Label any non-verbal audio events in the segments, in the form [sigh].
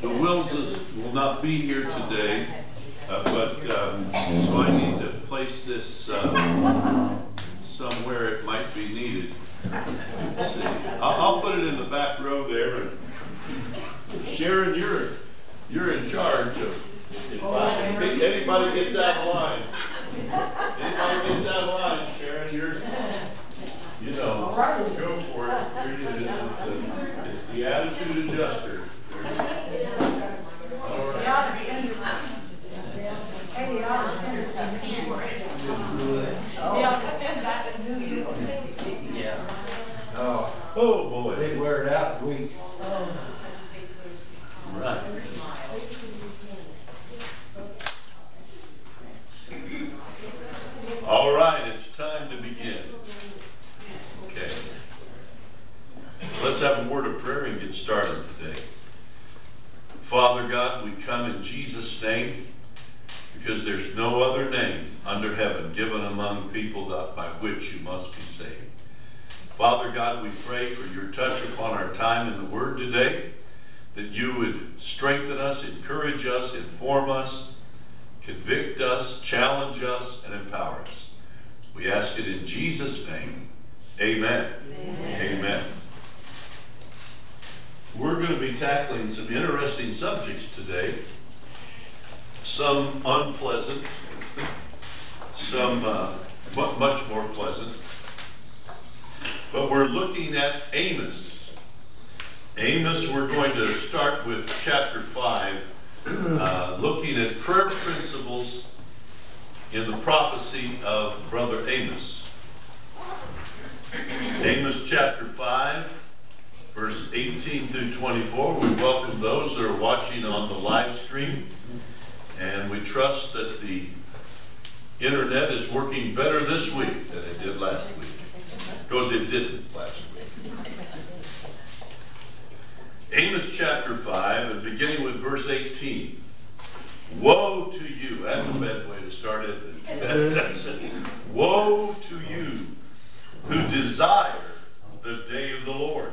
the Willses will not be here today, uh, but um, so I need to place this uh, somewhere it might be needed. Let's see. I'll, I'll put it in the back row there. And Sharon, you're you're in charge of. If I- anybody gets out of line, anybody gets out of line, Sharon, you're you know, go for it. It is. It's the, it's the attitude adjuster. All right. Yeah. Oh, boy. they wear it out week. Right. All right, it's time to begin. Okay. Let's have a word of prayer and get started today. Father God, we come in Jesus' name because there's no other name under heaven given among people that by which you must be saved. Father God, we pray for your touch upon our time in the Word today, that you would strengthen us, encourage us, inform us, convict us, challenge us, and empower us. We ask it in Jesus' name. Amen. Amen. We're going to be tackling some interesting subjects today. Some unpleasant, some uh, much more pleasant. But we're looking at Amos. Amos, we're going to start with chapter 5, uh, looking at prayer principles in the prophecy of Brother Amos. Amos chapter 5, verse 18 through 24. We welcome those that are watching on the live stream, and we trust that the internet is working better this week than it did last week, because it didn't last week. Amos chapter 5, and beginning with verse 18. Woe to you. That's a bad way to start it. [laughs] Woe to you who desire the day of the Lord.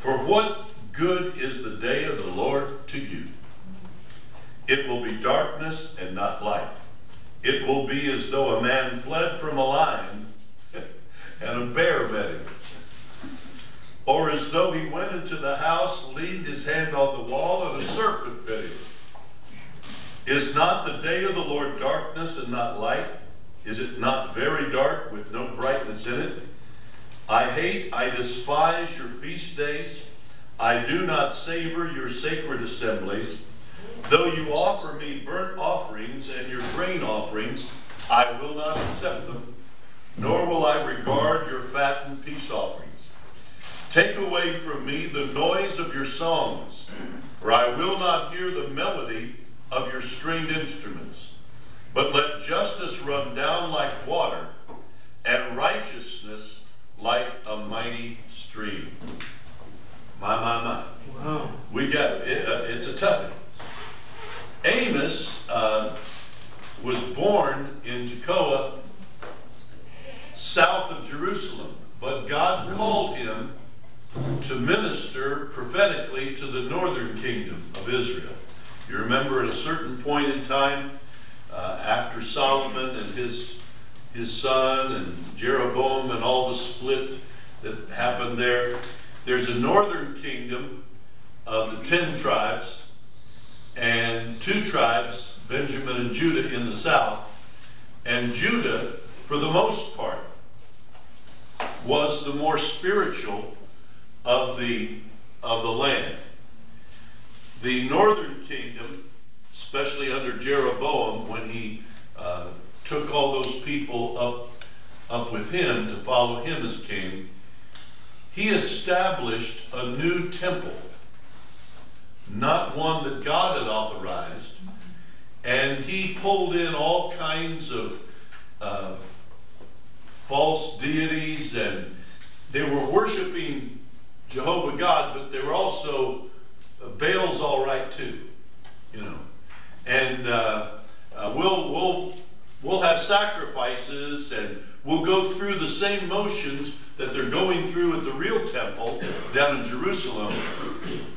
For what good is the day of the Lord to you? It will be darkness and not light. It will be as though a man fled from a lion and a bear met him. Or as though he went into the house, leaned his hand on the wall, and a serpent bit him. Is not the day of the Lord darkness and not light? Is it not very dark with no brightness in it? I hate, I despise your feast days. I do not savor your sacred assemblies. Though you offer me burnt offerings and your grain offerings, I will not accept them, nor will I regard your fattened peace offerings. Take away from me the noise of your songs, for I will not hear the melody of your stringed instruments. But let justice run down like water, and righteousness like a mighty stream. My, my, my. Wow. We got it, uh, it's a toughie. Amos uh, was born in Tekoa, south of Jerusalem, but God called him to minister prophetically to the northern kingdom of Israel. You remember at a certain point in time, uh, after Solomon and his his son and Jeroboam and all the split that happened there, there's a northern kingdom of the ten tribes and two tribes, Benjamin and Judah, in the south. And Judah, for the most part, was the more spiritual of the of the land. The northern kingdom, especially under Jeroboam, when he uh, took all those people up up with him to follow him as king, he established a new temple, not one that God had authorized, and he pulled in all kinds of uh, false deities, and they were worshiping Jehovah God, but they were also uh, Baal's all right too, you know. And uh, uh, we'll we'll we'll have sacrifices and we'll go through the same motions that they're going through at the real temple down in Jerusalem,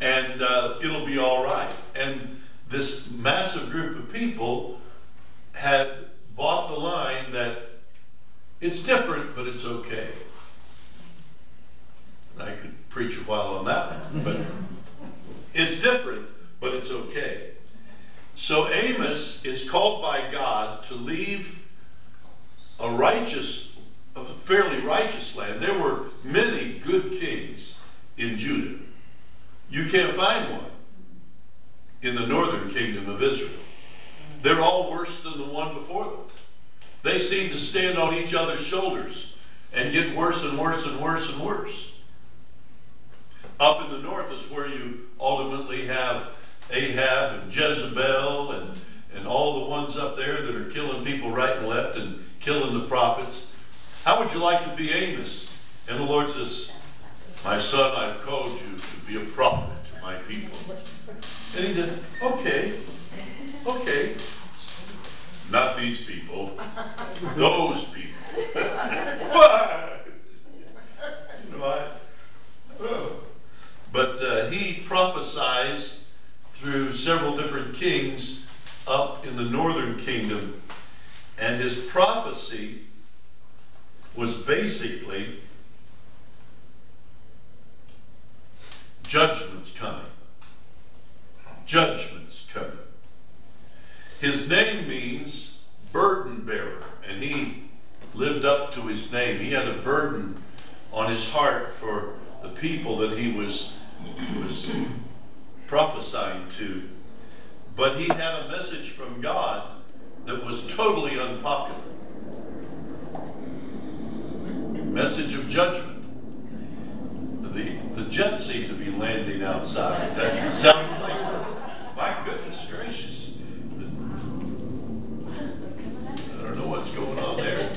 and uh, it'll be all right. And this massive group of people had bought the line that it's different, but it's okay. I could preach a while on that one, but it's different, but it's okay. So Amos is called by God to leave a righteous, a fairly righteous land. There were many good kings in Judah. You can't find one in the northern kingdom of Israel. They're all worse than the one before them. They seem to stand on each other's shoulders and get worse and worse and worse and worse. Up in the north is where you ultimately have Ahab and Jezebel and, and all the ones up there that are killing people right and left and killing the prophets. How would you like to be Amos? And the Lord says, My son, I've called you to be a prophet to my people. And he said, Okay, okay. Not these people, those people. you know, I. But uh, he prophesies through several different kings up in the northern kingdom, and his prophecy was basically judgment's coming. Judgment's coming. His name means burden bearer, and he lived up to his name. He had a burden on his heart for the people that he was was prophesying to. But he had a message from God that was totally unpopular. Message of judgment. The, the jets seem to be landing outside. That sounds like, my goodness gracious. I don't know what's going on there.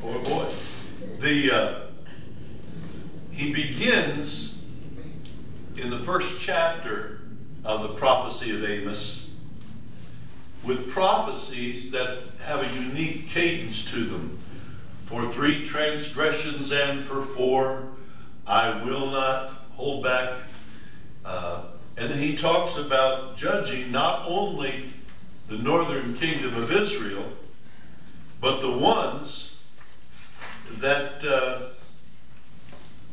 boy, boy. The, uh, he begins in the first chapter of the prophecy of Amos with prophecies that have a unique cadence to them. For three transgressions and for four, I will not hold back. Uh, and then he talks about judging not only the northern kingdom of Israel, but the ones that uh,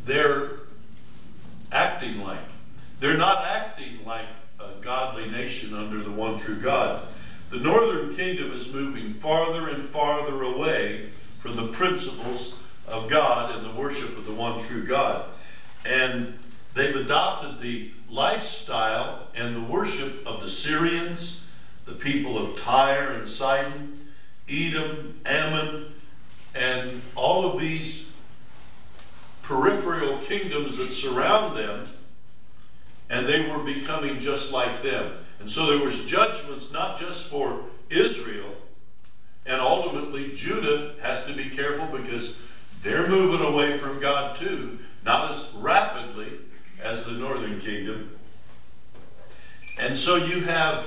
they're acting like. They're not acting like a godly nation under the one true God. The northern kingdom is moving farther and farther away from the principles of God and the worship of the one true God. And they've adopted the lifestyle and the worship of the Syrians, the people of Tyre and Sidon, Edom, Ammon, and all of these peripheral kingdoms that surround them, and they were becoming just like them. And so there was judgments not just for Israel, and ultimately Judah has to be careful because they're moving away from God too, not as rapidly as the northern kingdom. And so you have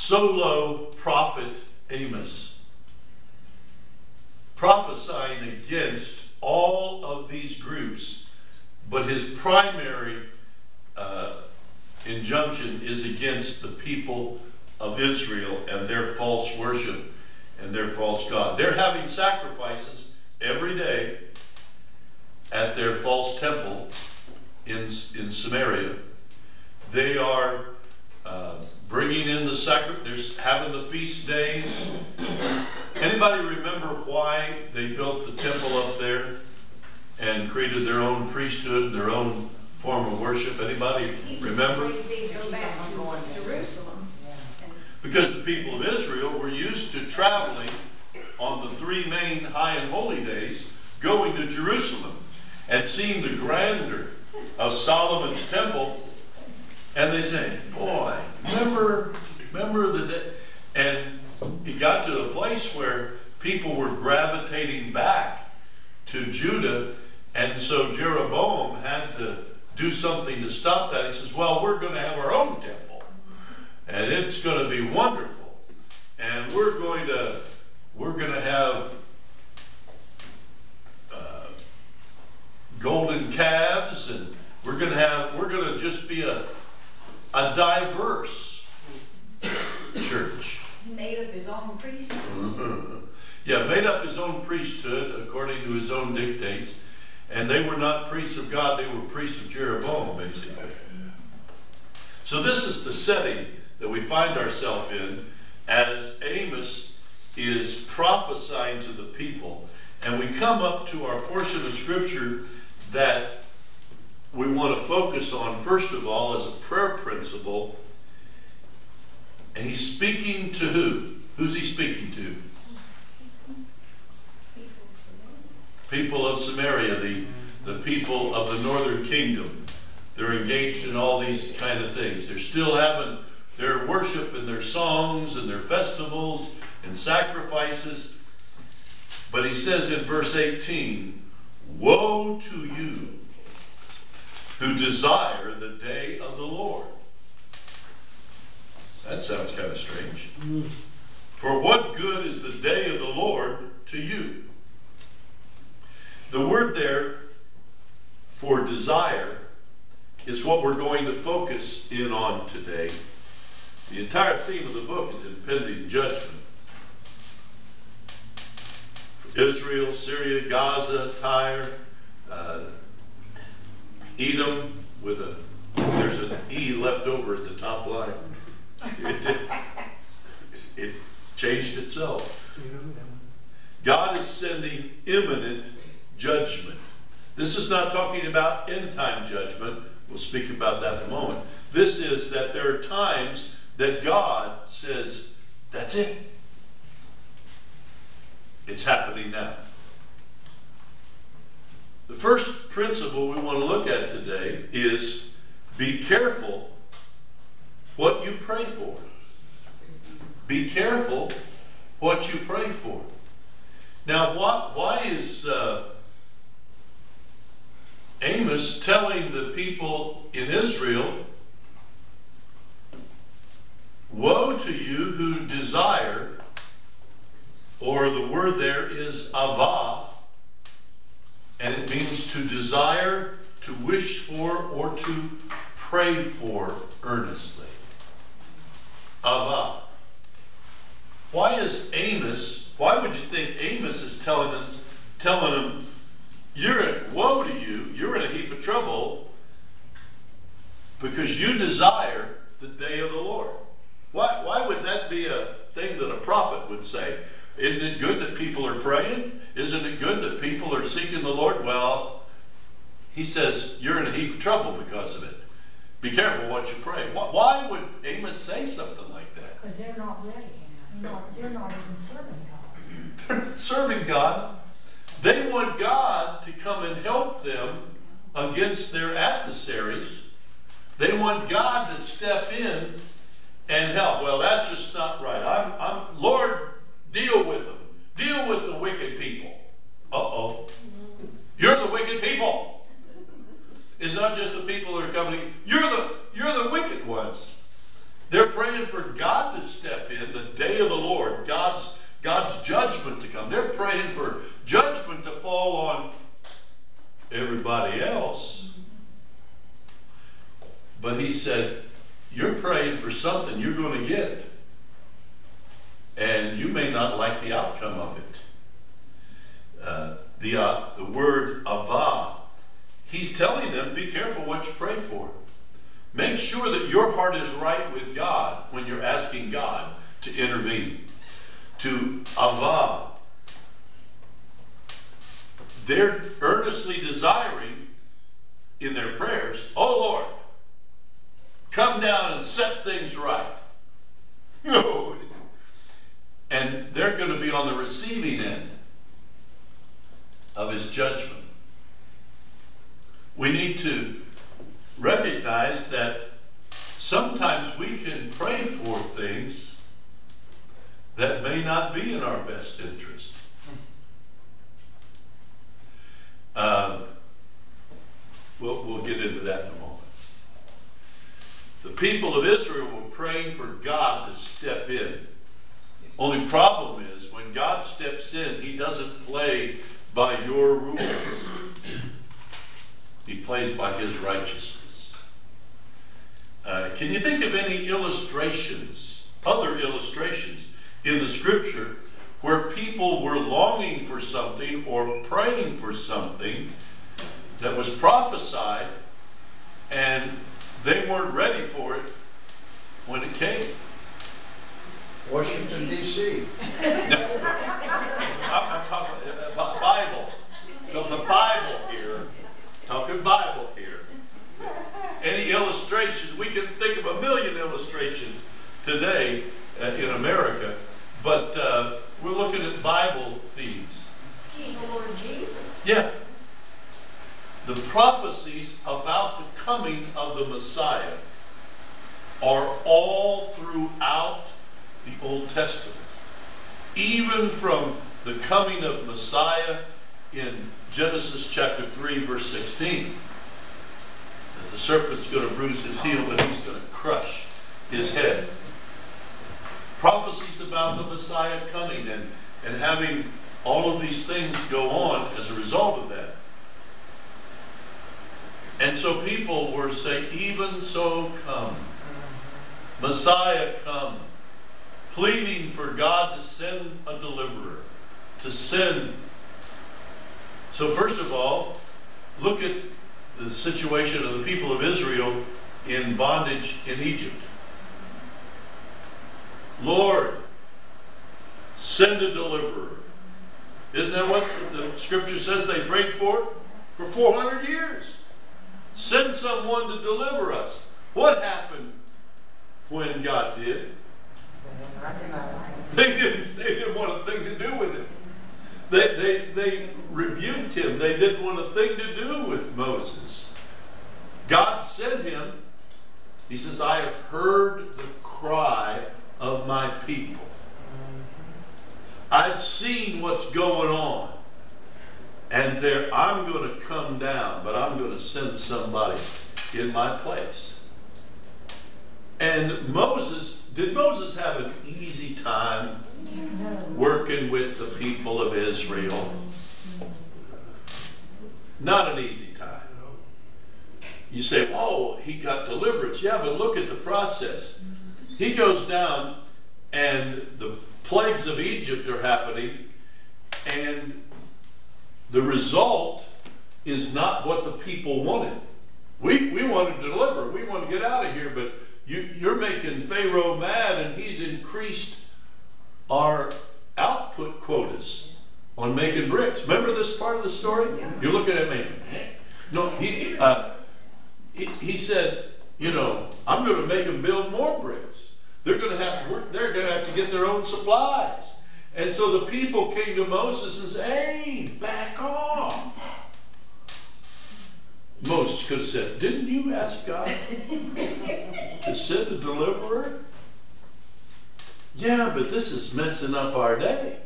solo prophet Amos prophesying against all of these groups, but his primary uh, injunction is against the people of Israel and their false worship and their false God. They're having sacrifices every day at their false temple in, in Samaria. They are uh, bringing in the sacrifice, they're having the feast days. Anybody remember why they built the temple up there and created their own priesthood, their own form of worship? Anybody remember? They go back to Jerusalem. Because the people of Israel were used to traveling on the three main high and holy days, going to Jerusalem and seeing the grandeur of Solomon's temple. And they say, Boy, remember, remember the day? And it got to a place where people were gravitating back to Judah, and so Jeroboam had to do something to stop that. He says, Well, we're going to have our own temple, and it's going to be wonderful, and we're going to we're going to have uh, golden calves, and we're going to have we're going to just be a a diverse church. Made up his own priesthood. Mm-hmm. yeah, made up his own priesthood according to his own dictates, and they were not priests of God; they were priests of Jeroboam, basically. So this is the setting that we find ourselves in as Amos is prophesying to the people. And we come up to our portion of Scripture that we want to focus on, first of all, as a prayer principle. And he's speaking to who? Who's he speaking to? People of Samaria, the, the people of the northern kingdom. They're engaged in all these kind of things. They're still having their worship and their songs and their festivals and sacrifices. But he says in verse 18, Woe to you who desire the day of the Lord. That sounds kind of strange. For what good is the day of the Lord to you? The word there for desire is what we're going to focus in on today. The entire theme of the book is impending judgment. Israel, Syria, Gaza, Tyre, uh, Edom, with a there's an E left over at the top line. It, it changed itself. God is sending imminent judgment. This is not talking about end time judgment. We'll speak about that in a moment. This is that there are times that God says, that's it. It's happening now. The first principle we want to look at today is be careful what you pray for. Be careful what you pray for. Now, why, why is uh, Amos telling the people in Israel, Woe to you who desire, or the word there is avah, and it means to desire, to wish for, or to pray for earnestly. Avah. Why is Amos, why would you think Amos is telling us, telling them, you're in, woe to you, you're in a heap of trouble because you desire the day of the Lord. Why, why would that be a thing that a prophet would say? Isn't it good that people are praying? Isn't it good that people are seeking the Lord? Well, he says, you're in a heap of trouble because of it. Be careful what you pray. Why would Amos say something like that? Because they're not ready. They're not, they're not even serving God. [clears throat] They're not serving God. They want God to come and help them against their adversaries. They want God to step in and help. Well, that's just not right. I'm, I'm Lord, deal with them. Deal with the wicked people. Uh oh. You're the wicked people. It's not just the people that are coming. You're the you're the wicked ones. They're praying for God to step in the day of the Lord, God's God's judgment to come. They're praying for judgment to fall on everybody else. But he said, You're praying for something you're going to get. And you may not like the outcome of it. Uh, the, uh, the word avah, he's telling them, be careful what you pray for. Make sure that your heart is right with God when you're asking God to intervene. To avah, they're earnestly desiring in their prayers, oh Lord, come down and set things right. [laughs] and they're going to be on the receiving end of his judgment. We need to recognize that sometimes we can pray for things that may not be in our best interest. Um, we'll, we'll get into that in a moment. The people of Israel were praying for God to step in. Only problem is when God steps in, He doesn't play by your rules. He plays by His righteousness. Uh, can you think of any illustrations, other illustrations in the Scripture where people were longing for something or praying for something that was prophesied and they weren't ready for it when it came? Washington DC. [laughs] I'm, I'm talking about Bible. So the Bible here, talking Bible here. Any illustrations? We can think of a million illustrations today uh, in America, but uh, we're looking at Bible themes. Jesus, Lord Jesus. Yeah. The prophecies about the coming of the Messiah are all throughout the Old Testament. Even from the coming of Messiah in Genesis chapter 3, verse 16. That the serpent's going to bruise his heel, but he's going to crush his head. Prophecies about the Messiah coming and, and having all of these things go on as a result of that. And so people were saying, even so come. Messiah come. Pleading for God to send a deliverer. To send. So first of all, look at the situation of the people of Israel in bondage in Egypt. Lord, send a deliverer. Isn't that what the scripture says they prayed for? For 400 years. Send someone to deliver us. What happened when God did? [laughs] They didn't, they didn't want a thing to do with it. They, they, they rebuked him. They didn't want a thing to do with Moses. God sent him. He says, I have heard the cry of my people. I've seen what's going on. And there, I'm going to come down, but I'm going to send somebody in my place. And Moses, did Moses have an easy time working with the people of Israel? Not an easy time. You say, oh, he got deliverance. Yeah, but look at the process. He goes down, and the plagues of Egypt are happening, and the result is not what the people wanted. We, we want to deliver. We want to get out of here, but you, you're making Pharaoh mad, and he's increased our output quotas on making bricks. Remember this part of the story? You're looking at me. No, he, uh, he, he said, you know, I'm going to make them build more bricks. They're going to have to work. They're going to have to get their own supplies. And so the people came to Moses and said, Hey, back off. Moses could have said, Didn't you ask God to send a deliverer? Yeah, but this is messing up our day.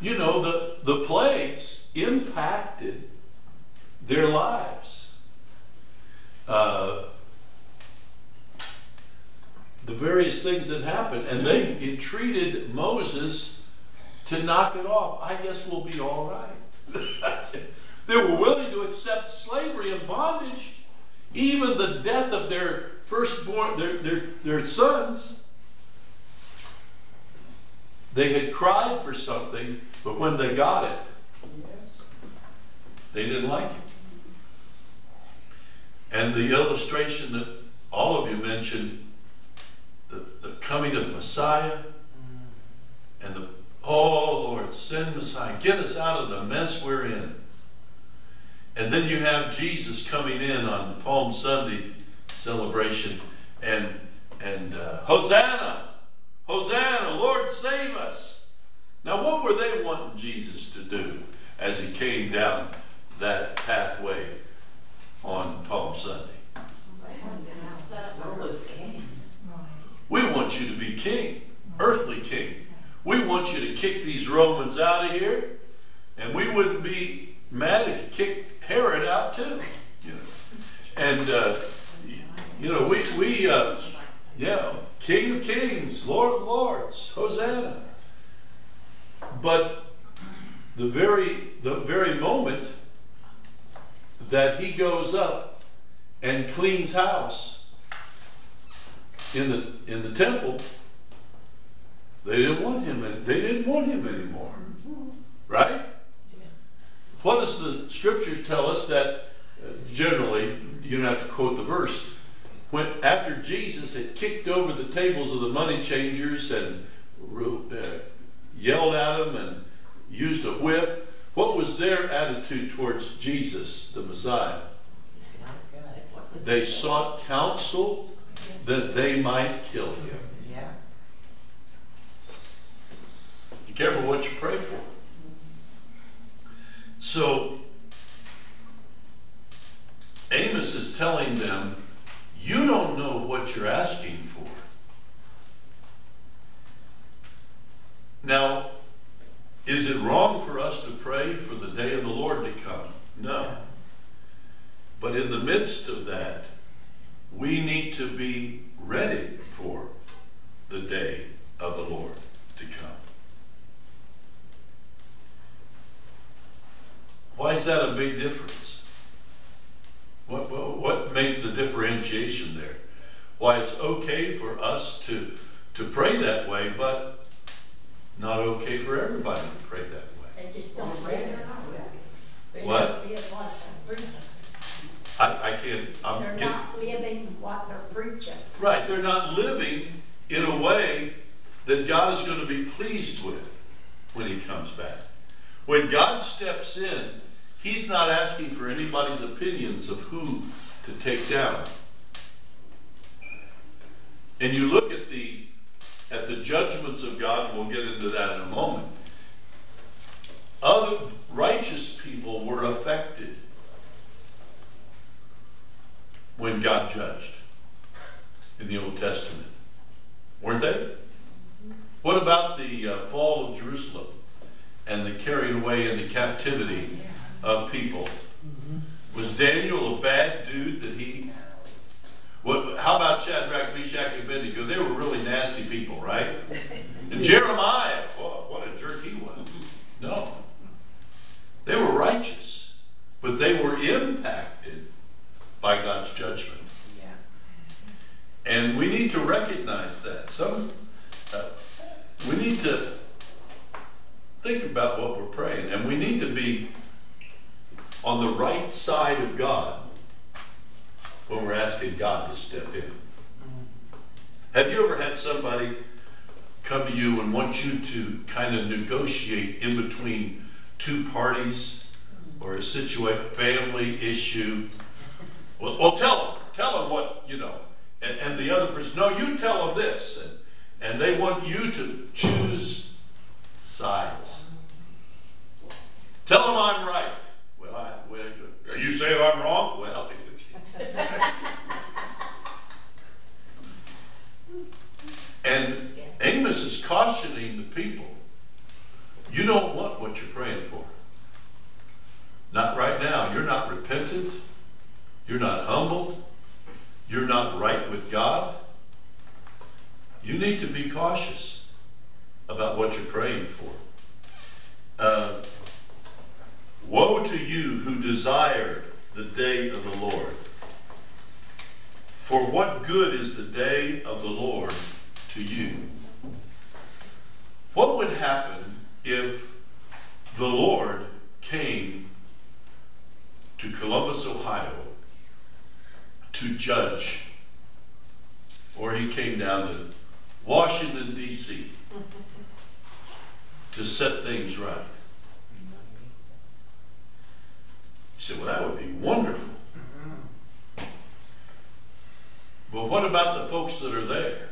you know, the, the plagues impacted their lives. Uh, the various things that happened, and they entreated Moses to knock it off. I guess we'll be all right. [laughs] they were willing to accept slavery and bondage, even the death of their firstborn, their, their, their sons. They had cried for something, but when they got it, they didn't like it. And the illustration that all of you mentioned the, the coming of Messiah and the, oh Lord, send Messiah. Get us out of the mess we're in. And then you have Jesus coming in on Palm Sunday celebration and, and uh, Hosanna, Hosanna, Lord save us. Now, what were they wanting Jesus to do as he came down that pathway on Palm Sunday? We want you to be king, earthly king. We want you to kick these Romans out of here, and we wouldn't be mad if you Herod out too. You know, and uh, you know we we uh, yeah King of Kings, Lord of Lords, Hosanna. But the very the very moment that he goes up and cleans house in the in the temple, they didn't want him. They didn't want him anymore, right? What does the scripture tell us that uh, generally you don't have to quote the verse when after Jesus had kicked over the tables of the money changers and uh, yelled at them and used a whip, what was their attitude towards Jesus, the Messiah? They sought counsel that they might kill him. Yeah. Be careful what you pray for. So, Amos is telling them, you don't know what you're asking for. Now, is it wrong for us to pray for the day of the Lord to come? No. But in the midst of that, we need to be ready for the day of the Lord to come. Why is that a big difference? What, what, what makes the differentiation there? Why it's okay for us to, to pray that way, but not okay for everybody to pray that way. They just don't recognize it. They What? don't see it what they're. I, I can't, I'm They're get, not living what they're preaching. right, they're not living in a way that God is going to be pleased with when He comes back. When God steps in, He's not asking for anybody's opinions of who to take down. And you look at the at the judgments of God, and we'll get into that in a moment. Other righteous people were affected when God judged in the Old Testament, weren't they? What about the uh, fall of Jerusalem and the carrying away into captivity of people? Was Daniel a bad dude that he? What? How about Shadrach, Meshach, and Abednego? They were really nasty people, right? And Jeremiah, oh, what a jerk he was. No, they were righteous, but they were impacted by God's judgment. Yeah. And we need to recognize that. Some, uh, we need to think about what we're praying, and we need to be on the right side of God when we're asking God to step in. Have you ever had somebody come to you and want you to kind of negotiate in between two parties or a situation, family issue? Well, well, tell them, tell them what you know, and, and the other person, no, you tell them this, and and they want you to choose sides. Tell them I'm right. Well, I, well, you I'm wrong? Well, and Amos is cautioning the people. You don't want what you're praying for. Not right now. You're not repentant. You're not humbled. You're not right with God. You need to be cautious about what you're praying for. Uh, Woe to you who desire the day of the Lord. For what good is the day of the Lord to you? What would happen if the Lord came to Columbus, Ohio to judge, or he came down to Washington, D.C. to set things right? You said, well, that would be wonderful. But what about the folks that are there?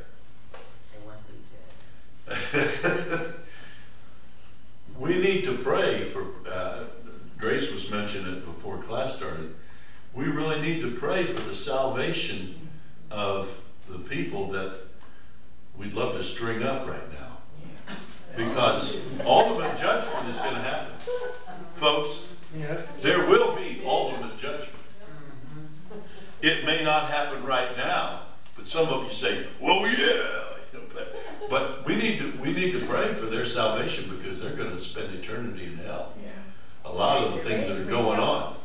They want to be dead. [laughs] we need to pray for, uh, Grace was mentioning it before class started. We really need to pray for the salvation of the people that we'd love to string up right now. Because ultimate judgment is going to happen. Folks, Yeah. There will be ultimate judgment. It may not happen right now, but some of you say, well, yeah. [laughs] but we need to, we need to pray for their salvation because they're gonna spend eternity in hell. Yeah. A lot of the things that are going on.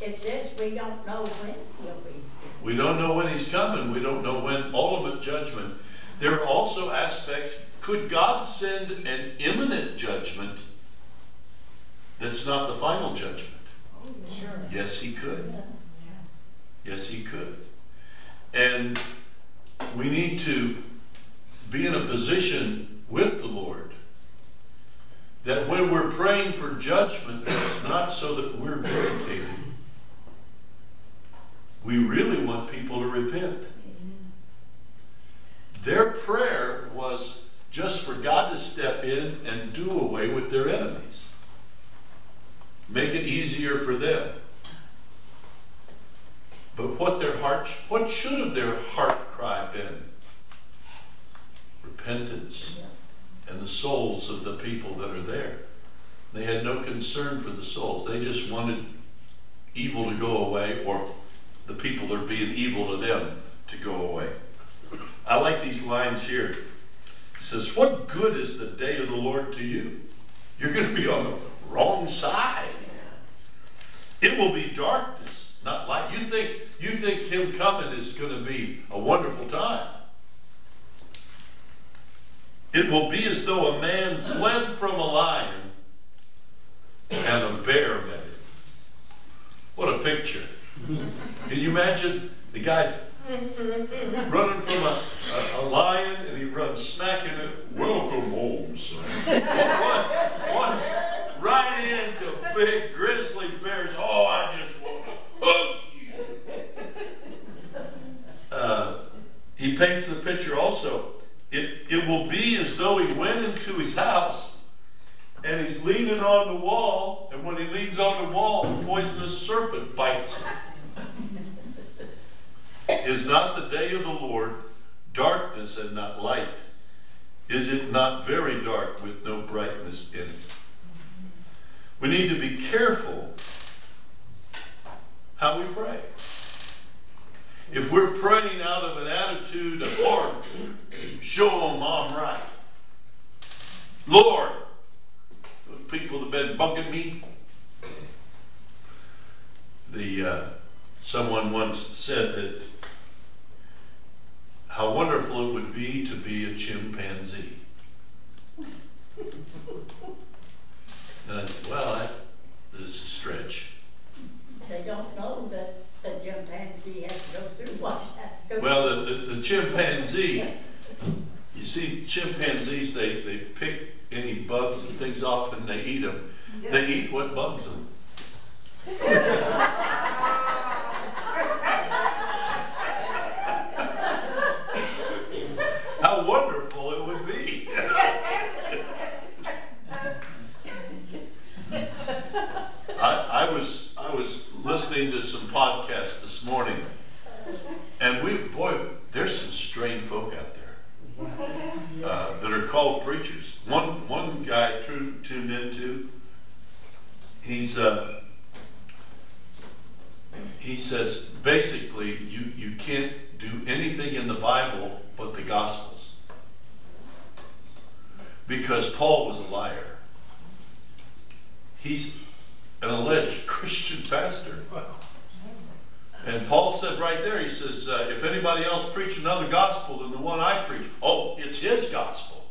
It says we don't know when he'll be. We don't know when he's coming. We don't know when ultimate judgment. There are also aspects. Could God send an imminent judgment that's not the final judgment? Oh, sure. Yes, he could. Yes. Yes, he could. And we need to be in a position with the Lord that when we're praying for judgment, it's not so that we're vindicated. We really want people to repent. Their prayer was just for God to step in and do away with their enemies, make it easier for them. But what their heart, what should have their heart cry been? Repentance and the souls of the people that are there. They had no concern for the souls. They just wanted evil to go away or the people that are being evil to them to go away. I like these lines here. It says, What good is the day of the Lord to you? You're going to be on the wrong side. It will be darkness, not light. You think you think him coming is going to be a wonderful time. It will be as though a man fled from a lion and a bear met him. What a picture. Can you imagine the guy's running from a, a, a lion and he runs smacking it. Welcome home, son. what, what, right into big grizzly bears. Oh, I just want to hug you. Uh, he paints the picture also. It, it will be as though he went into his house and he's leaning on the wall, and when he leans on the wall, a poisonous serpent bites him. Is not the day of the Lord darkness and not light? Is it not very dark with no brightness in it? We need to be careful how we pray. If we're praying out of an attitude of, Lord, show them I'm right. Lord, the people that have been bugging me. The uh, someone once said that how wonderful it would be to be a chimpanzee. Uh, and I said, well, that is a stretch. They don't know that the chimpanzee has to go through what has to go through. Well, the, the, the chimpanzee, you see, chimpanzees, they, they pick any bugs and things off and they eat them. They eat what bugs them. [laughs] How wonderful it would be. I, I was I was listening to some podcasts this morning, and we boy, there's some strange folk out there uh, that are called preachers. One one guy tu- tuned into. He's uh, he says basically you you can't do anything in the Bible but the Gospels because Paul was a liar. He's an alleged Christian pastor. And Paul said right there, he says, uh, if anybody else preach another gospel than the one I preach, oh, it's his gospel.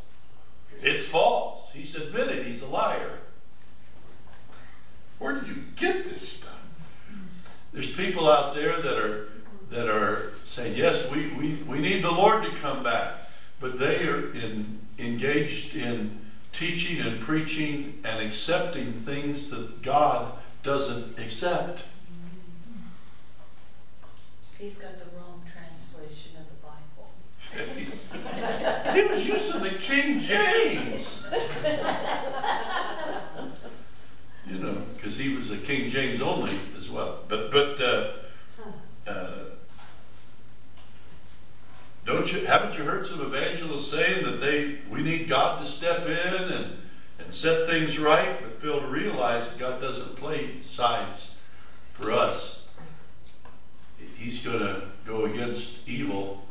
It's false. He's admitted he's a liar. Where do you get this stuff? There's people out there that are that are saying, yes, we, we, we need the Lord to come back. But they are in, engaged in teaching and preaching and accepting things that God doesn't accept. He's got the wrong translation of the Bible. [laughs] he was using the King James. you know, because he was a King James only as well. But but uh, uh, don't you haven't you heard some evangelists saying that they we need God to step in and and set things right, but fail to realize that God doesn't play sides for us. He's going to go against evil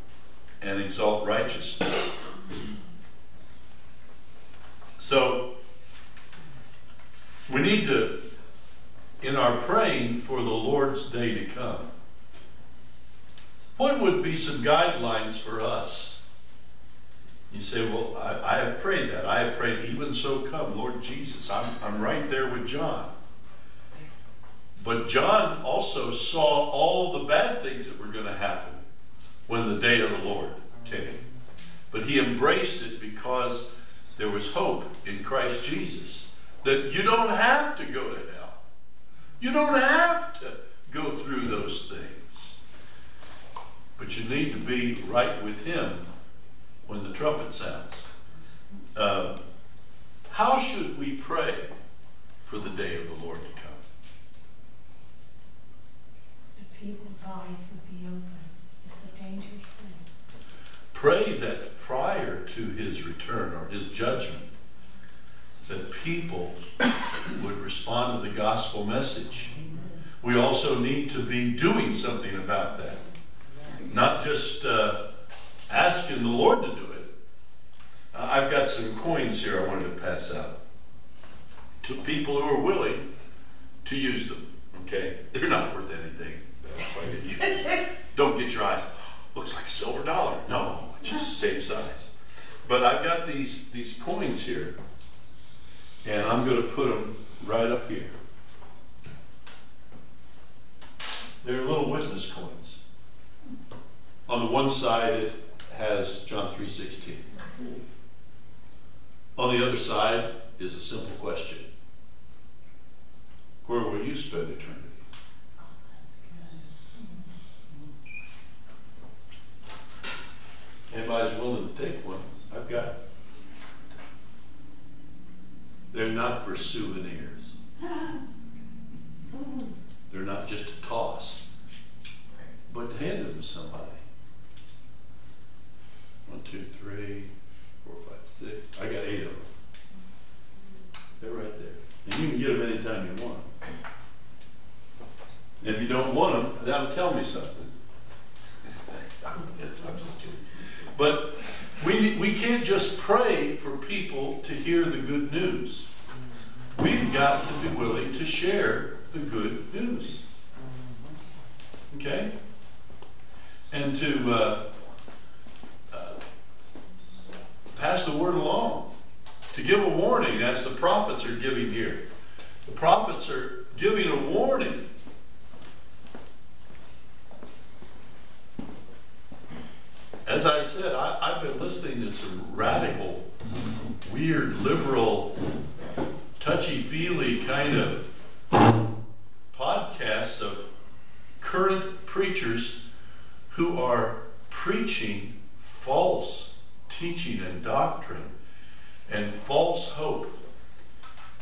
and exalt righteousness. So, we need to, in our praying for the Lord's day to come, what would be some guidelines for us? You say, well, I, I have prayed that. I have prayed, even so come, Lord Jesus. I'm, I'm right there with John. But John also saw all the bad things that were going to happen when the day of the Lord came. But he embraced it because there was hope in Christ Jesus. That you don't have to go to hell. You don't have to go through those things. But you need to be right with him when the trumpet sounds. Uh, how should we pray for the day of the Lord to come? The people's eyes would be open. It's a dangerous thing. Pray that prior to his return or his judgment, that people would respond to the gospel message. We also need to be doing something about that. Not just uh, asking the Lord to do it. Uh, I've got some coins here I wanted to pass out to people who are willing to use them. Okay? They're not worth anything. [laughs] Don't get your eyes. Looks like a silver dollar. No, it's just the same size. But I've got these these coins here, and I'm going to put them right up here. They're little witness coins. On the one side, it has John 3:16. On the other side is a simple question: Where will you spend eternity? Anybody's willing to take one? I've got. They're not for souvenirs. They're not just a toss, but to hand them to somebody. One, two, three, four, five, six. I got eight of them. They're right there. And you can get them anytime you want. And if you don't want them, that'll tell me something. [laughs] I'm just kidding. But we, we can't just pray for people to hear the good news. We've got to be willing to share the good news. Okay? And to uh, uh, pass the word along. To give a warning, as the prophets are giving here. The prophets are giving a warning. As I said, I, I've been listening to some radical, weird, liberal, touchy feely kind of podcasts of current preachers who are preaching false teaching and doctrine and false hope.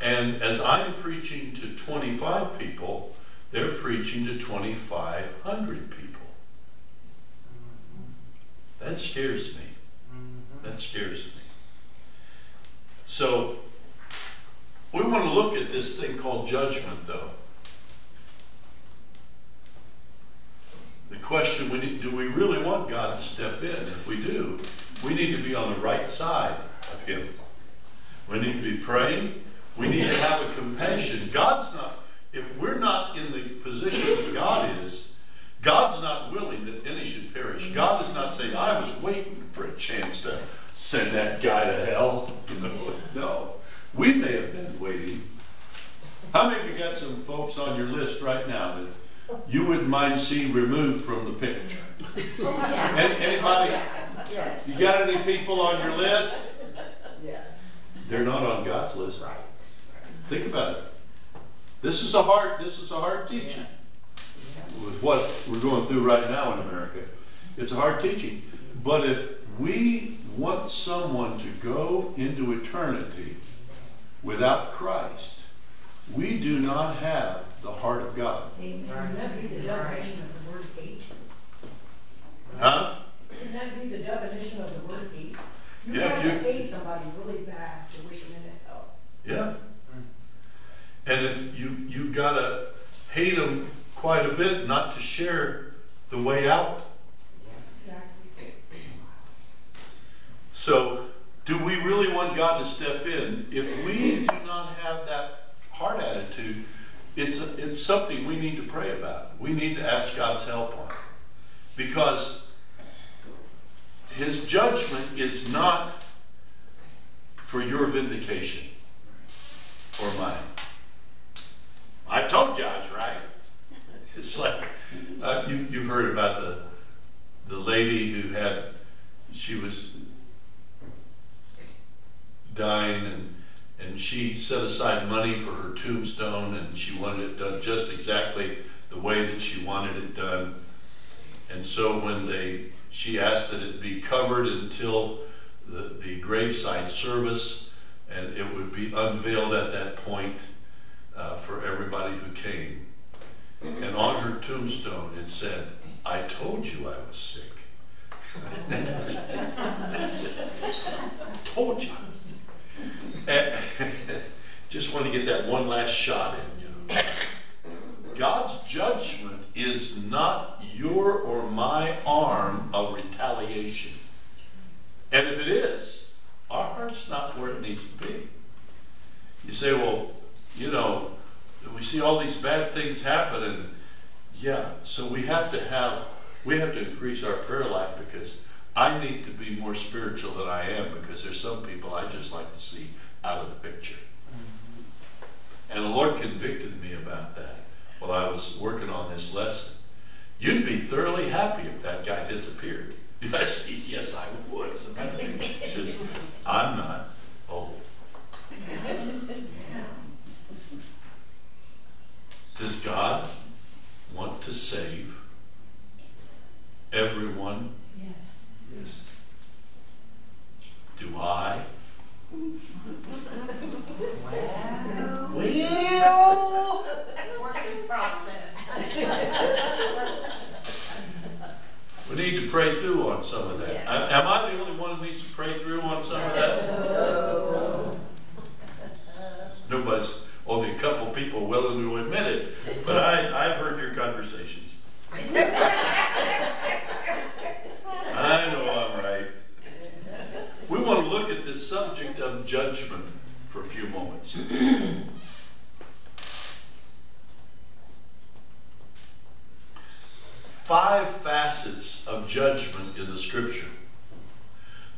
And as I'm preaching to 25 people, they're preaching to 2,500 people. That scares me. That scares me. So, we want to look at this thing called judgment, though. The question we need, do we really want God to step in? If we do, we need to be on the right side of Him. We need to be praying. We need to have a compassion. God's not, if we're not in the position that God is, God's not willing that any should perish. God is not saying, I was waiting for a chance to send that guy to hell. [laughs] No. We may have been waiting. How many of you got some folks on your list right now that you wouldn't mind seeing removed from the picture? Any- Anybody? Oh, yes. You got any people on your list? Yeah. They're not on God's list. Right. Think about it. This is a hard. This is a hard teaching. With what we're going through right now in America, it's a hard teaching. But if we want someone to go into eternity wouldn't Christ, we do not have the heart of God. Wouldn't that be the definition of the word hate? Huh? Wouldn't that be the definition of the word hate? You Yeah, have if to you- hate somebody really bad to wish them in hell. Yeah. And if you you've got to hate them quite a bit not to share the way out. Exactly. So do we really want God to step in? If we do not have that heart attitude, it's, it's something we need to pray about. We need to ask God's help on. Because his judgment is not for your vindication or mine. I told you I was right. [laughs] It's like uh, you, you've heard about the the lady who had she was dying and and she set aside money for her tombstone and she wanted it done just exactly the way that she wanted it done. And so when they she asked that it be covered until the, the graveside service and it would be unveiled at that point uh, for everybody who came. And on her tombstone it said, I told you I was sick. [laughs] told you I was sick. And [laughs] just want to get that one last shot in you. God's judgment is not your or my arm of retaliation. And if it is, our heart's not where it needs to be. You say, well, you know, we see all these bad things happen, and yeah, so we have to have, we have to increase our prayer life because I need to be more spiritual than I am because there's some people I just like to see out of the picture. And the Lord convicted me about that while I was working on this lesson. You'd be thoroughly happy if that guy disappeared. [laughs] Yes, yes, I would. As a matter of fact, he says, I'm not old. Does God want to save everyone? Yes. Yes. Do I? Well. Working process. We need to pray through on some of that. Yes. Am am I the only one who needs to pray through on some of that? Nobody's, only a couple people willing to admit it, but I, I've heard your conversations. [laughs] I know I'm right. We want to look at this subject of judgment for a few moments. [clears throat] Five facets of judgment in the scripture.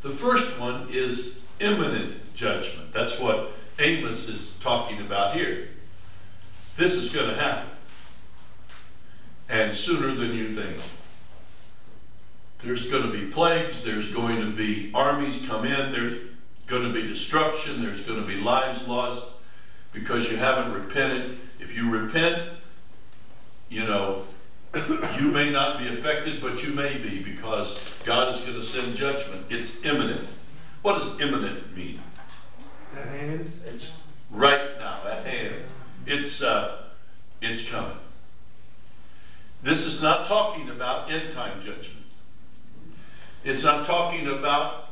The first one is imminent judgment. That's what Amos is talking about here. This is going to happen. And sooner than you think. There's going to be plagues, there's going to be armies come in, there's going to be destruction, there's going to be lives lost because you haven't repented. If you repent, you know, you may not be affected, but you may be because God is going to send judgment. It's imminent. What does imminent mean? That hands. It's right now at hand. It's uh, it's coming. This is not talking about end time judgment. It's not talking about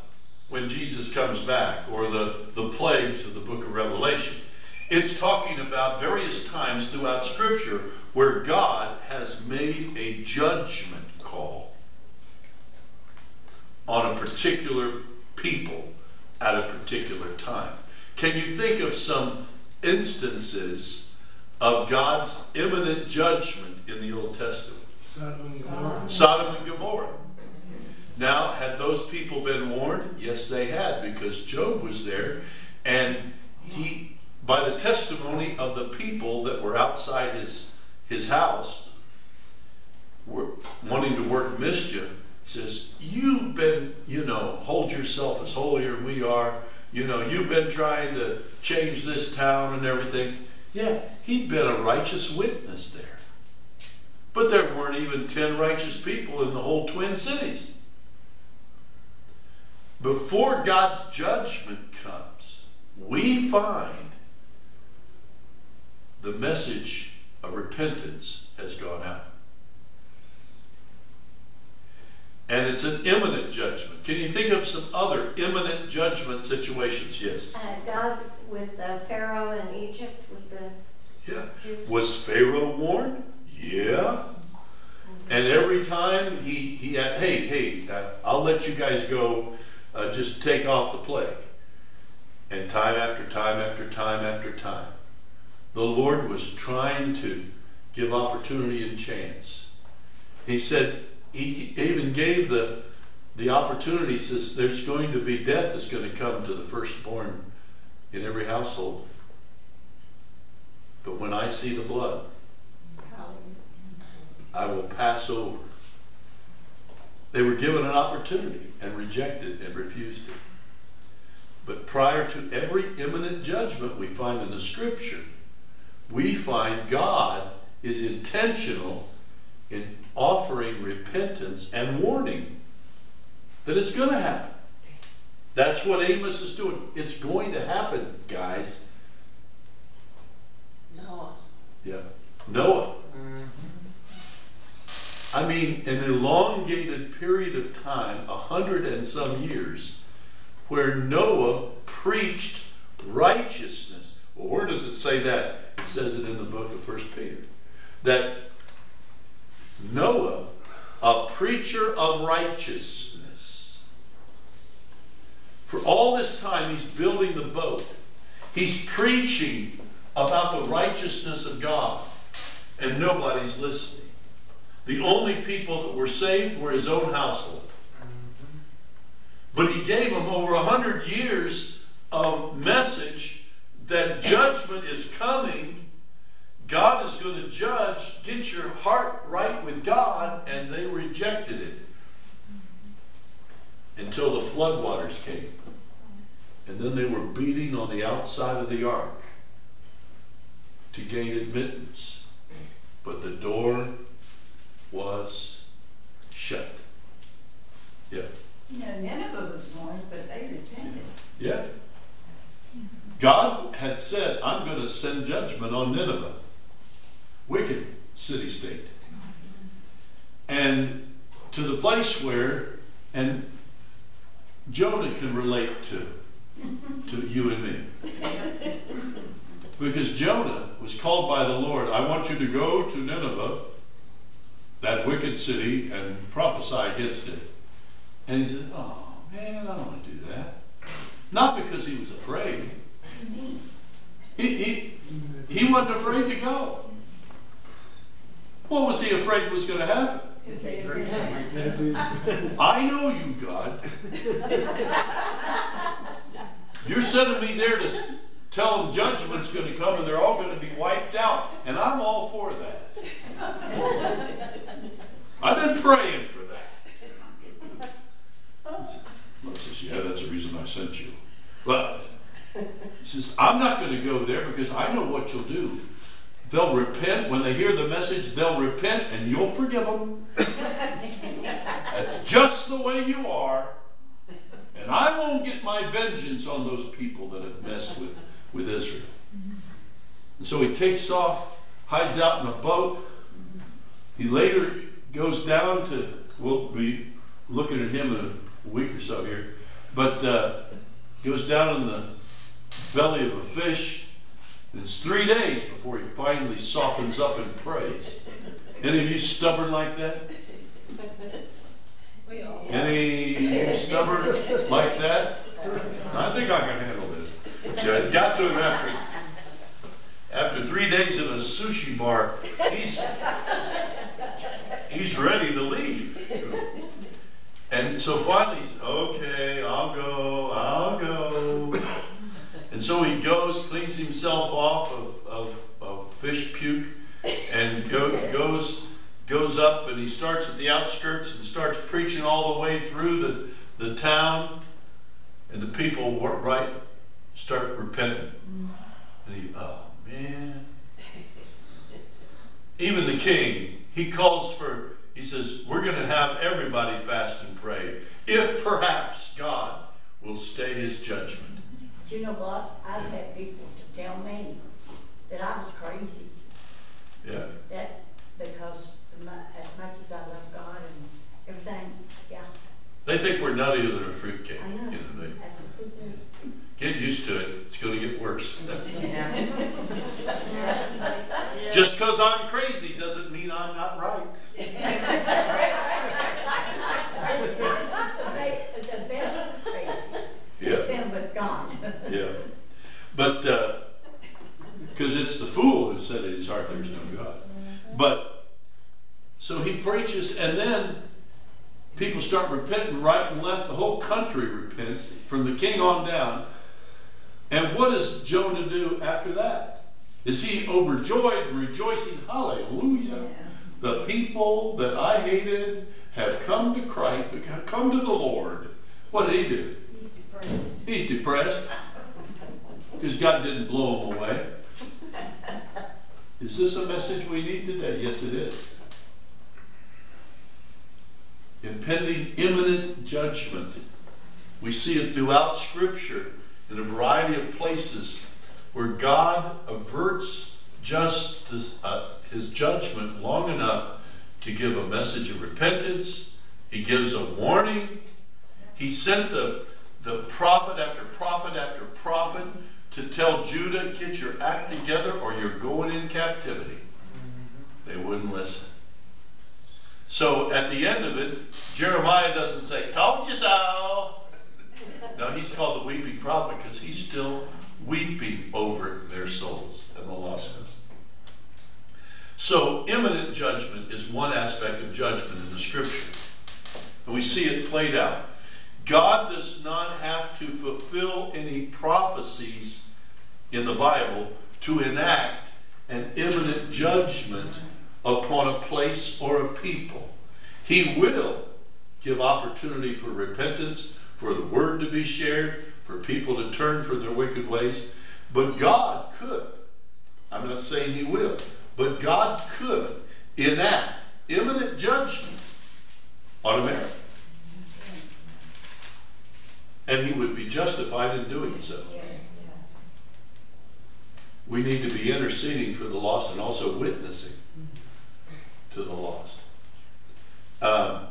when Jesus comes back or the, the plagues of the book of Revelation. It's talking about various times throughout Scripture where God has made a judgment call on a particular people at a particular time. Can you think of some instances of God's imminent judgment in the Old Testament? Sodom and Gomorrah. Sodom and Gomorrah. Now, had those people been warned? Yes, they had, because Job was there, and he, by the testimony of the people that were outside his his house, were wanting to work mischief, says, "You've been, you know, hold yourself as holier we are. You know, you've been trying to change this town and everything." Yeah, he'd been a righteous witness there. But there weren't even 10 righteous people in the whole Twin Cities. Before God's judgment comes, we find the message of repentance has gone out. And it's an imminent judgment. Can you think of some other imminent judgment situations? Yes. Uh, God with uh, Pharaoh in Egypt with the Yeah. Jews. Was Pharaoh warned? Yeah. And every time he, he had, hey, hey, uh, I'll let you guys go, uh, just take off the plague. And time after time after time after time, the Lord was trying to give opportunity and chance. He said, He even gave the, the opportunity, he says, there's going to be death that's going to come to the firstborn in every household. But when I see the blood, I will pass over. They were given an opportunity and rejected and refused it. But prior to every imminent judgment we find in the scripture, we find God is intentional in offering repentance and warning that it's going to happen. That's what Amos is doing. It's going to happen, guys. Noah. Yeah. Noah. I mean, an elongated period of time, a hundred and some years, where Noah preached righteousness. Well, where does it say that? It says it in the book of First Peter. That Noah, a preacher of righteousness, for all this time he's building the boat. He's preaching about the righteousness of God, and nobody's listening. The only people that were saved were his own household. But he gave them over a hundred years of message that judgment is coming. God is going to judge. Get your heart right with God. And they rejected it until the floodwaters came. And then they were beating on the outside of the ark to gain admittance. But the door was shut. Yeah. You know, Nineveh was warned, but they repented. Yeah. God had said, I'm going to send judgment on Nineveh. Wicked city state. And to the place where, and Jonah can relate to, to you and me. [laughs] Because Jonah was called by the Lord, I want you to go to Nineveh, that wicked city, and prophesy against it. And he said, Oh, man, I don't want to do that. Not because he was afraid. He, he, he wasn't afraid to go. What was he afraid was going to happen? I know you, God. [laughs] You're sending me there to tell them judgment's going to come and they're all going to be wiped out. And I'm all for that. I've been praying for that. Lord says, Yeah, that's the reason I sent you. But he says, I'm not going to go there because I know what you'll do. They'll repent. When they hear the message, they'll repent and you'll forgive them. That's just the way you are. And I won't get my vengeance on those people that have messed with, with Israel. And so he takes off, hides out in a boat. He later goes down to, we'll be looking at him in a week or so here, but uh, goes down in the belly of a fish. And it's three days before he finally softens up and prays. Any of you stubborn like that? Any stubborn like that? I think I can handle. Yeah, got to him after, after three days in a sushi bar. He's, he's ready to leave. And so finally he okay, I'll go, I'll go. And so he goes, cleans himself off of, of, of fish puke, and go, goes goes up and he starts at the outskirts and starts preaching all the way through the, the town. And the people were right, start repenting. And he, oh man. [laughs] Even the king, he calls for, he says, we're going to have everybody fast and pray. If perhaps God will stay his judgment. Do you know what? I've had people to tell me that I was crazy. Yeah. That because as much as I love God and everything, yeah, They think we're nuttier than a fruitcake. I know. You know, they That's what they said. Get used to it. It's going to get worse. [laughs] Just because I'm crazy doesn't mean I'm not right. [laughs] This, this is the, the best crazy. Yeah. Been with God. Yeah. Because uh, it's the fool who said in his heart there's no God. But so he preaches, and then people start repenting right and left. The whole country repents, from the king on down. And what does Jonah do after that? Is he overjoyed, rejoicing? Hallelujah. The people that I hated have come to Christ, have come to the Lord. What did he do? He's depressed. He's depressed because God didn't blow him away. Is this a message we need today? Yes, it is. Impending imminent judgment. We see it throughout Scripture in a variety of places where God averts justice, uh, his judgment long enough to give a message of repentance. He gives a warning. He sent the, the prophet after prophet after prophet to tell Judah, get your act together or you're going in captivity. They wouldn't listen. So at the end of it, Jeremiah doesn't say, Told you so. No, he's called the weeping prophet because he's still weeping over their souls and the lostness. So imminent judgment is one aspect of judgment in the scripture. And we see it played out. God does not have to fulfill any prophecies in the Bible to enact an imminent judgment upon a place or a people. He will give opportunity for repentance, for the word to be shared, for people to turn from their wicked ways. But God could, I'm not saying He will, but God could enact imminent judgment on America. And He would be justified in doing so. We need to be interceding for the lost and also witnessing to the lost. Um,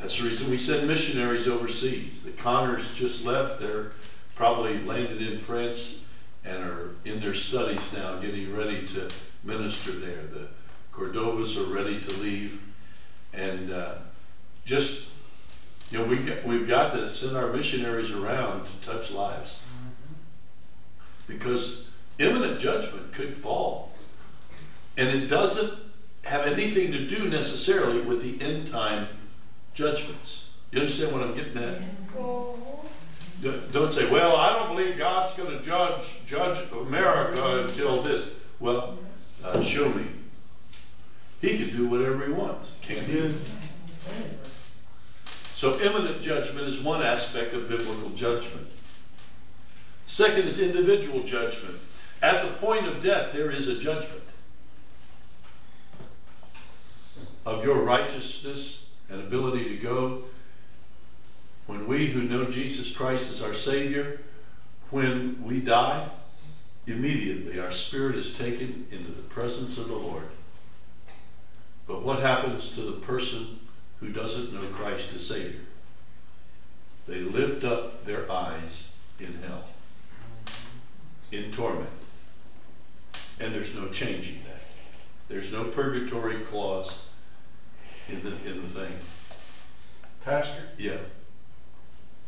that's the reason we send missionaries overseas. The Connors just left. They're probably landed in France and are in their studies now, getting ready to minister there. The Cordovas are ready to leave. And uh, just, you know, we got, we've got to send our missionaries around to touch lives. Because imminent judgment could fall. And it doesn't have anything to do necessarily with the end time judgments. You understand what I'm getting at? Don't- say, "Well, I don't believe God's going to judge judge America until this." Well, uh, show me. He can do whatever he wants, can't he? So, imminent judgment is one aspect of biblical judgment. Second is individual judgment. At the point of death, there is a judgment of your righteousness and ability to go. When we who know Jesus Christ as our Savior, when we die, immediately our spirit is taken into the presence of the Lord. But what happens to the person who doesn't know Christ as Savior? They lift up their eyes in hell, in torment. And there's no changing that. There's no purgatory clause in the in the thing. Pastor, Yeah.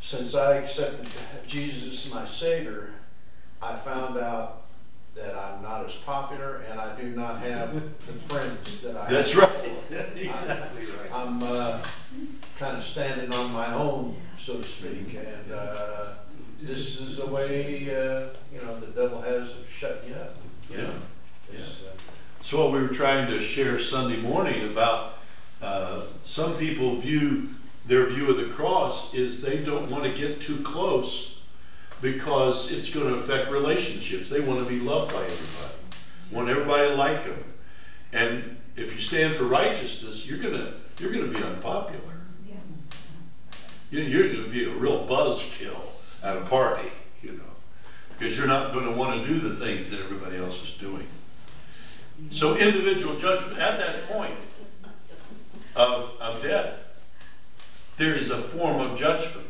since I accepted Jesus as my Savior, I found out that I'm not as popular and I do not have the [laughs] friends that I That's have. right. [laughs] exactly right. I'm uh, kind of standing on my own, so to speak, and uh, this is the way uh, you know the devil has of shutting you up. Yeah. It's, uh, what we were trying to share Sunday morning about. Uh, some people view their view of the cross is they don't want to get too close because it's going to affect relationships. They want to be loved by everybody, want everybody to like them, and if you stand for righteousness, you're gonna you're gonna be unpopular. Yeah. You- You're to be a real buzzkill at a party, you know, because you're not going to want to do the things that everybody else is doing. So individual judgment at that point of, of death, there is a form of judgment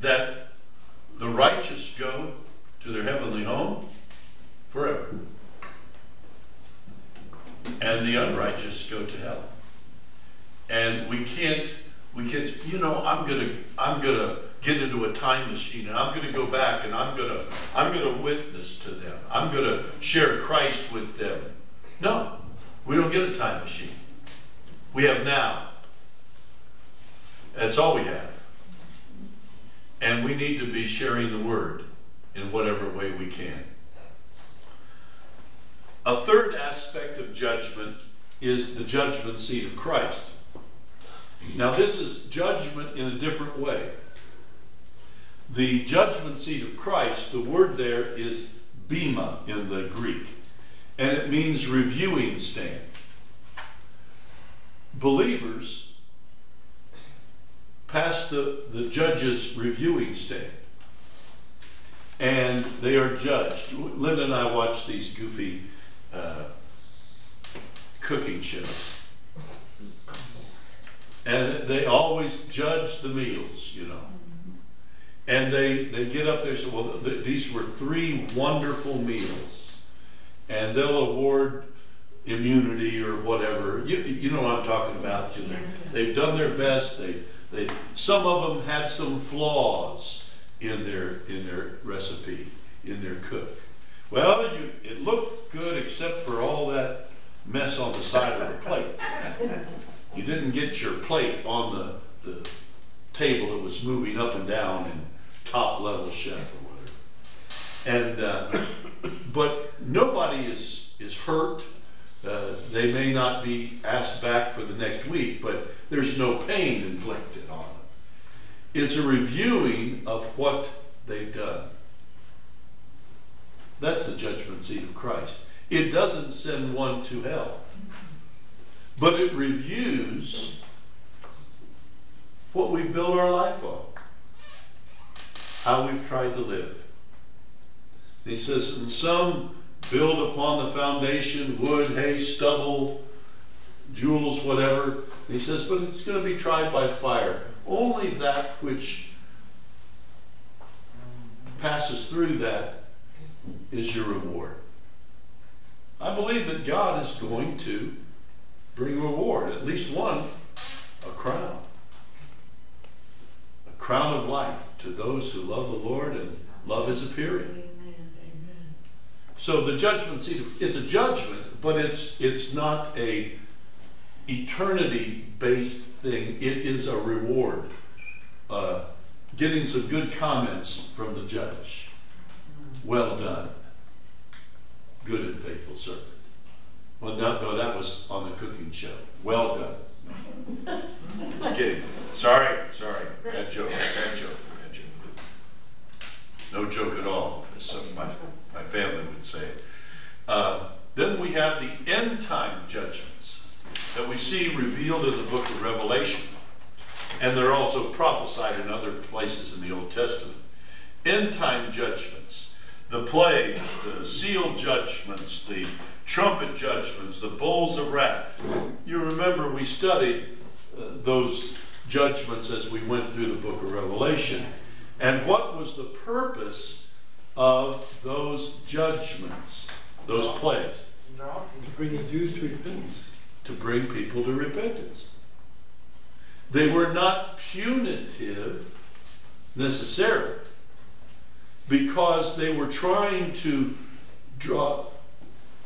that the righteous go to their heavenly home forever, and the unrighteous go to hell. And we can't, we can't, you know, I'm gonna, I'm gonna get into a time machine and I'm going to go back and I'm going to I'm going to witness to them. I'm going to share Christ with them. No, we don't get a time machine. We have now. That's all we have. And we need to be sharing the word in whatever way we can. A third aspect of judgment is the judgment seat of Christ. Now, this is judgment in a different way. The judgment seat of Christ, the word there is bema in the Greek, and it means reviewing stand. Believers pass the, the judge's reviewing stand, and they are judged. Linda and I watch these goofy uh, cooking shows. And they always judge the meals, you know. And they, they get up there and say, well, th- these were three wonderful meals. And they'll award immunity or whatever. You, you know what I'm talking about. They've done their best. They, they, some of them had some flaws in their, in their recipe, in their cook. Well, you, it looked good except for all that mess on the side of the plate. You didn't get your plate on the, the table that was moving up and down in top level chef or whatever. And uh, [coughs] but nobody is is hurt. Uh, they may not be asked back for the next week, but there's no pain inflicted on them. It's a reviewing of what they've done. That's the judgment seat of Christ. It doesn't send one to hell, but it reviews what we build our life on, how we've tried to live. And he says, and some build upon the foundation wood, hay, stubble, jewels, whatever. And he says, but it's going to be tried by fire. Only that which passes through that is your reward. I believe that God is going to bring reward, at least one, a crown. A crown of life to those who love the Lord and love his appearing. So the judgment seat, it's a judgment, but it's it's not a eternity based thing. It is a reward. Uh, getting some good comments from the judge. Well done, good and faithful servant. Well, no, no, that was on the cooking show. Well done. Just kidding. Sorry, sorry. Bad joke. Bad joke. Bad joke. No joke at all, as some my, my family would say. Uh, then we have the end time judgments that we see revealed in the book of Revelation. And they're also prophesied in other places in the Old Testament. End time judgments, the plagues, the seal judgments, the trumpet judgments, the bowls of wrath. You remember we studied uh, those judgments as we went through the book of Revelation. And what was the purpose of those judgments, those plagues? To bring the Jews to repentance. To bring people to repentance. They were not punitive necessarily because they were trying to draw.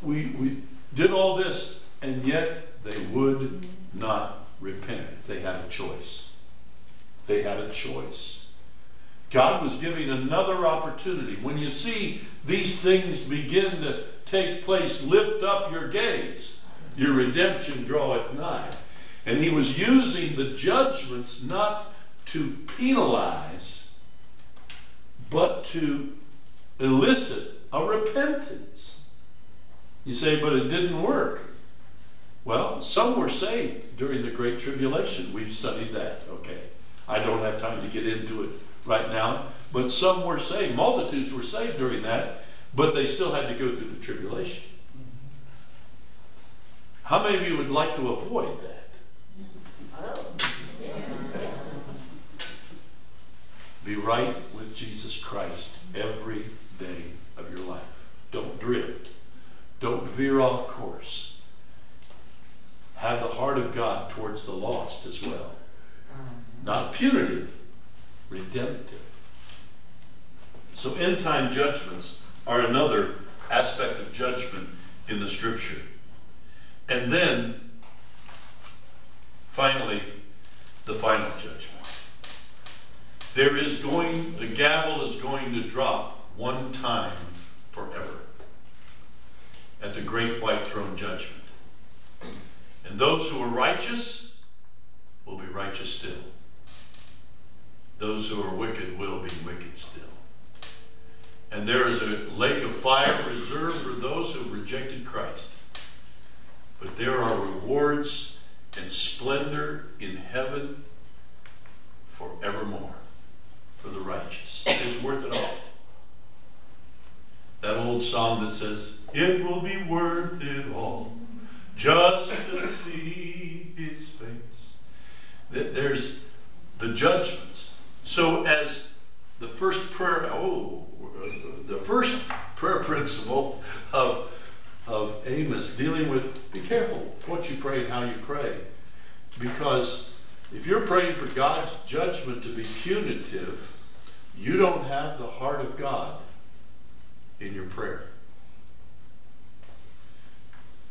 We, we did all this, and yet they would not repent. They had a choice. They had a choice. God was giving another opportunity. When you see these things begin to take place, lift up your gaze. Your redemption draweth nigh. And he was using the judgments not to penalize, but to elicit a repentance. You say, but it didn't work. Well, some were saved during the Great Tribulation. We've studied that, okay. I don't have time to get into it right now, but some were saved. Multitudes were saved during that, but they still had to go through the tribulation. How many of you would like to avoid that? Be right with Jesus Christ every day of your life. Don't drift. Don't veer off course. Have the heart of God towards the lost as well. Not punitive, redemptive. So end time judgments are another aspect of judgment in the scripture. And then, finally, the final judgment. There is going, the gavel is going to drop one time forever at the great white throne judgment. And those who are righteous will be righteous still. Those who are wicked will be wicked still. And there is a lake of fire reserved for those who have rejected Christ. But there are rewards and splendor in heaven forevermore for the righteous. It's worth it all. That old song that says, It will be worth it all just to see his face. There's the judgments. So, as the first prayer, oh, the first prayer principle of, of Amos dealing with be careful what you pray and how you pray. Because if you're praying for God's judgment to be punitive, you don't have the heart of God in your prayer.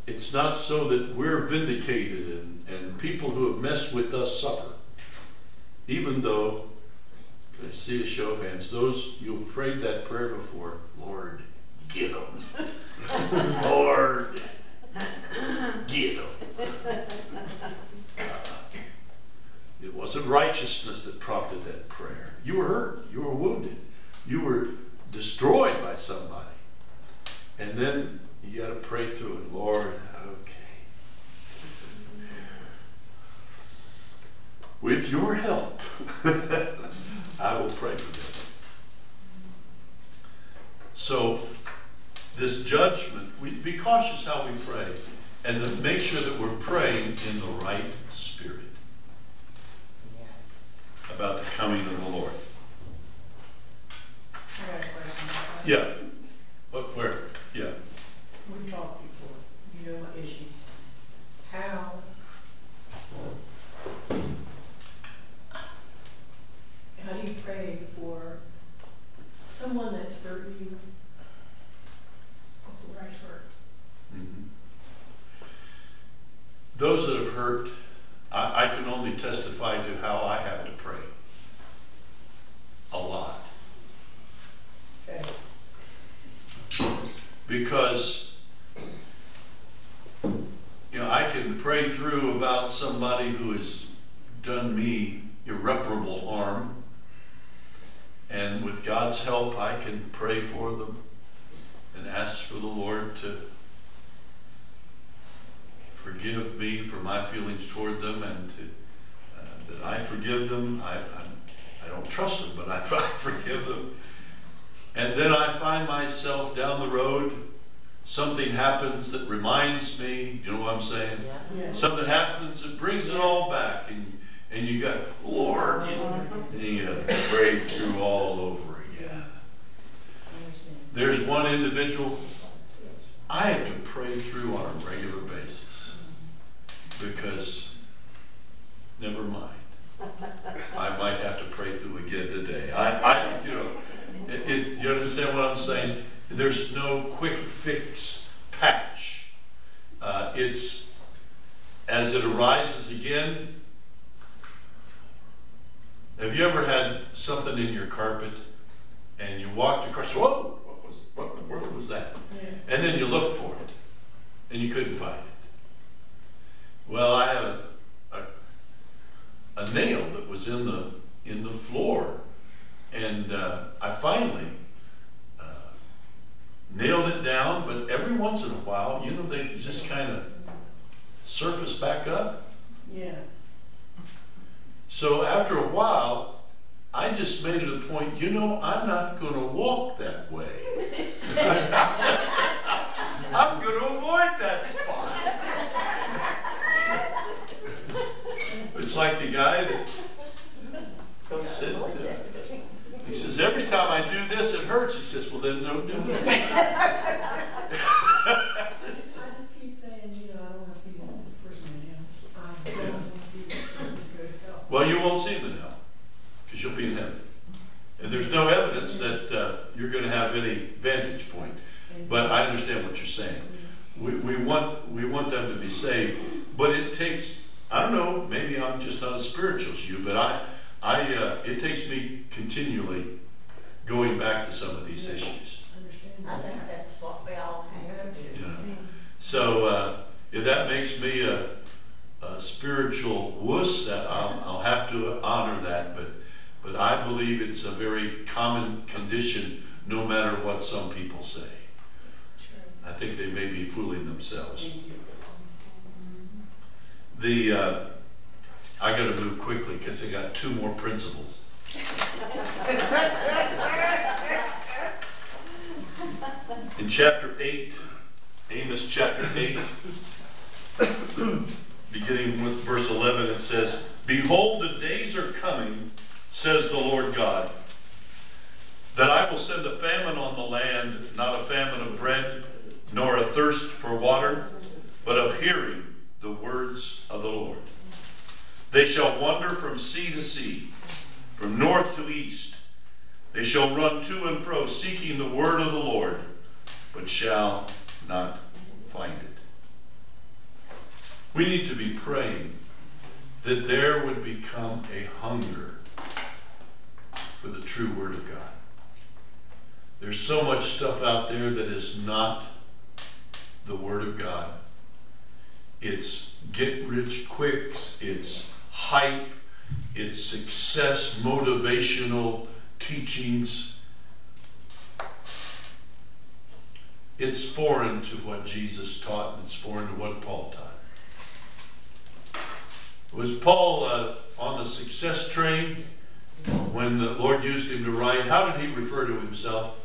It's not so that we're vindicated and, and people who have messed with us suffer. Even though, I see a show of hands? Those you've prayed that prayer before, Lord, get them. [laughs] Lord, get them. Uh, it wasn't righteousness that prompted that prayer. You were hurt. You were wounded. You were destroyed by somebody. And then you got to pray through it. Lord, okay. With your help, [laughs] I will pray for them. So, this judgment, we be cautious how we pray and to make sure that we're praying in the right spirit about the coming of the Lord. I got a question. Yeah. But where? Yeah. We talked before, you know my issues. How? How you pray for someone that's hurt you? What's the right word? Mhm. Those that have hurt, I, I can only testify to how I have to pray. A lot. Okay. Because, you know, I can pray through about somebody who has done me irreparable harm. And with God's help, I can pray for them and ask for the Lord to forgive me for my feelings toward them and to, uh, that I forgive them. I, I'm, I don't trust them, but I, [laughs] I forgive them. And then I find myself down the road, something happens that reminds me, you know what I'm saying? Yes. Something happens that brings it all back, and, and you got, Lord, and you break through all over again. There's one individual I have to pray through on a regular basis because, never mind. I might have to pray through again today. I, I you know, it, it, you understand what I'm saying? There's no quick fix patch. Uh, it's as it arises again. Have you ever had something in your carpet and you walked across? Whoa! What was what in the world was that? Yeah. And then you looked for it and you couldn't find it. Well, I had a, a, a nail that was in the in the floor, and uh, I finally uh, nailed it down. But every once in a while, you know, they just kind of surface back up. Yeah. So after a while, I just made it a point. You know, I'm not going to walk that way. [laughs] I'm going to avoid that spot. It's like the guy that said, uh, he says, every time I do this, it hurts. He says, well, then don't do it. I just, I just keep saying, you know, I don't wanna see this person again. I don't wanna see this person go to hell. Well, you won't see him in hell because you'll be in heaven. And there's no evidence that uh, you're going to have any vantage point. But I understand what you're saying. We, we want we want them to be saved, but it takes I don't know maybe I'm just not as spiritual as you, but I I uh, it takes me continually going back to some of these issues. I think that's what we all have to do. You know? So uh, if that makes me a, a spiritual wuss, that I'll, I'll have to honor that. But but I believe it's a very common condition, no matter what some people say. I think they may be fooling themselves. The uh, I got to move quickly because they got two more principles. [laughs] In chapter eight, Amos chapter eight, beginning with verse eleven, it says, "Behold, the days are coming," says the Lord God, "that I will send a famine on the land, not a famine of bread." nor a thirst for water, but of hearing the words of the Lord. They shall wander from sea to sea, from north to east. They shall run to and fro, seeking the word of the Lord, but shall not find it. We need to be praying that there would become a hunger for the true word of God. There's so much stuff out there that is not the Word of God. It's get rich quicks, it's hype, it's success motivational teachings. It's foreign to what Jesus taught, and it's foreign to what Paul taught. Was Paul uh, on the success train when the Lord used him to write? How did he refer to himself?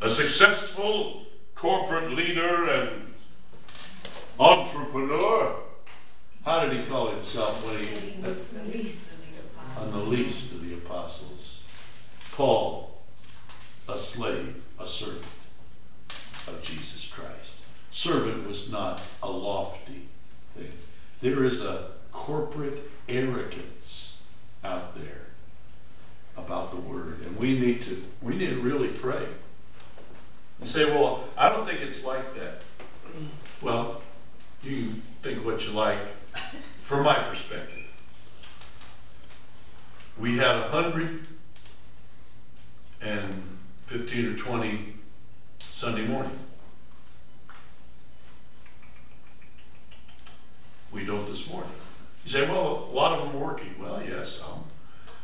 A successful corporate leader and entrepreneur. How did he call himself when he was the least of the on the least of the apostles? Paul, a slave, a servant of Jesus Christ. Servant was not a lofty thing. There is a corporate arrogance out there about the word, and we need to we need to really pray. You say, well, I don't think it's like that. Well, you think what you like. From my perspective, we had a hundred and fifteen or twenty Sunday morning. We don't this morning. You say, well, a lot of them are working. Well, yes, some.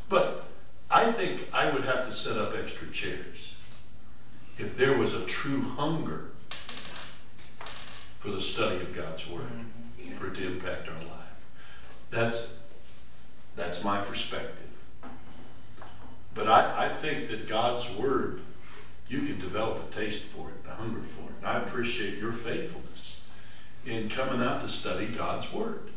But I think I would have to set up extra chairs if there was a true hunger for the study of God's Word, mm-hmm. for it to impact our life. That's, that's my perspective. But I, I think that God's Word, you can develop a taste for it, a hunger for it. And I appreciate your faithfulness in coming out to study God's Word.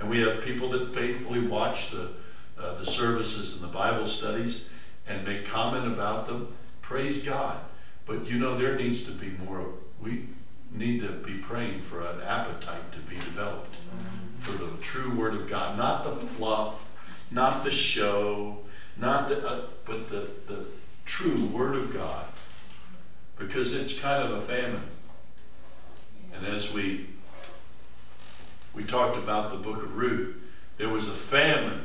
And we have people that faithfully watch the, uh, the services and the Bible studies and make comment about them. Praise God. But you know, there needs to be more. We need to be praying for an appetite to be developed for the true Word of God, not the fluff, not the show, not the, uh, but the, the true Word of God, because it's kind of a famine. And as we we talked about the book of Ruth, there was a famine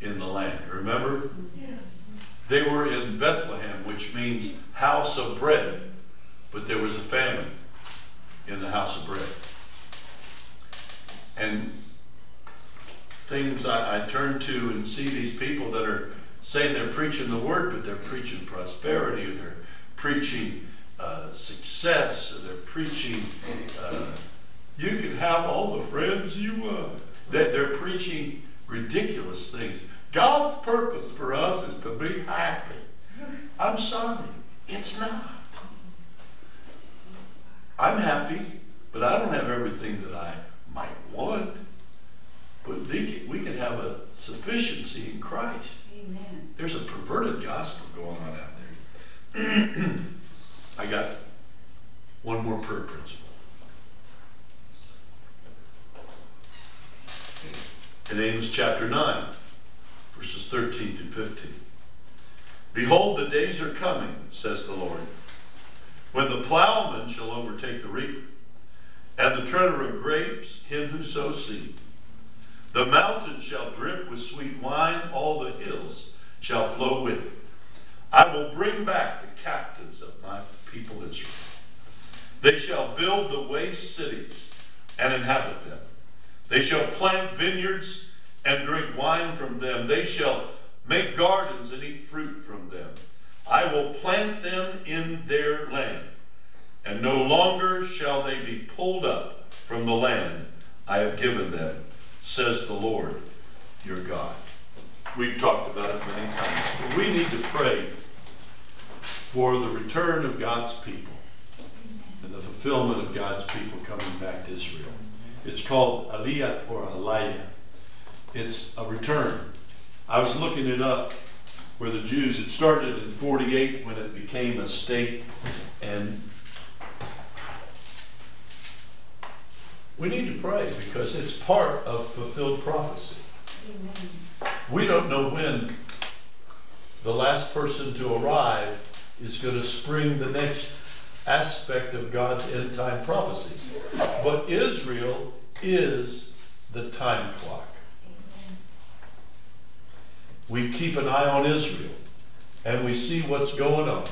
in the land. Remember? Yeah. They were in Bethlehem, which means house of bread, but there was a famine in the house of bread. And things I, I turn to and see these people that are saying they're preaching the word, but they're preaching prosperity, or they're preaching uh, success, or they're preaching uh, you can have all the friends you want. That they're preaching ridiculous things. God's purpose for us is to be happy. I'm sorry, it's not. I'm happy, but I don't have everything that I might want. But we can have a sufficiency in Christ. Amen. There's a perverted gospel going on out there. [clears throat] I got one more prayer principle. In Amos chapter 9, verses 13 through 15. Behold, the days are coming, says the Lord, when the plowman shall overtake the reaper, and the treader of grapes him who sows seed. The mountains shall drip with sweet wine, all the hills shall flow with it. I will bring back the captives of my people Israel. They shall build the waste cities and inhabit them. They shall plant vineyards and drink wine from them. They shall make gardens and eat fruit from them. I will plant them in their land, and no longer shall they be pulled up from the land I have given them, says the Lord your God. We've talked about it many times, but we need to pray for the return of God's people and the fulfillment of God's people coming back to Israel. It's called Aliyah or Aliyah. It's a return. I was looking it up where the Jews, it started in 48 when it became a state, and we need to pray because it's part of fulfilled prophecy. We don't know when the last person to arrive is going to spring the next aspect of God's end time prophecies. But Israel is the time clock. We keep an eye on Israel and we see what's going on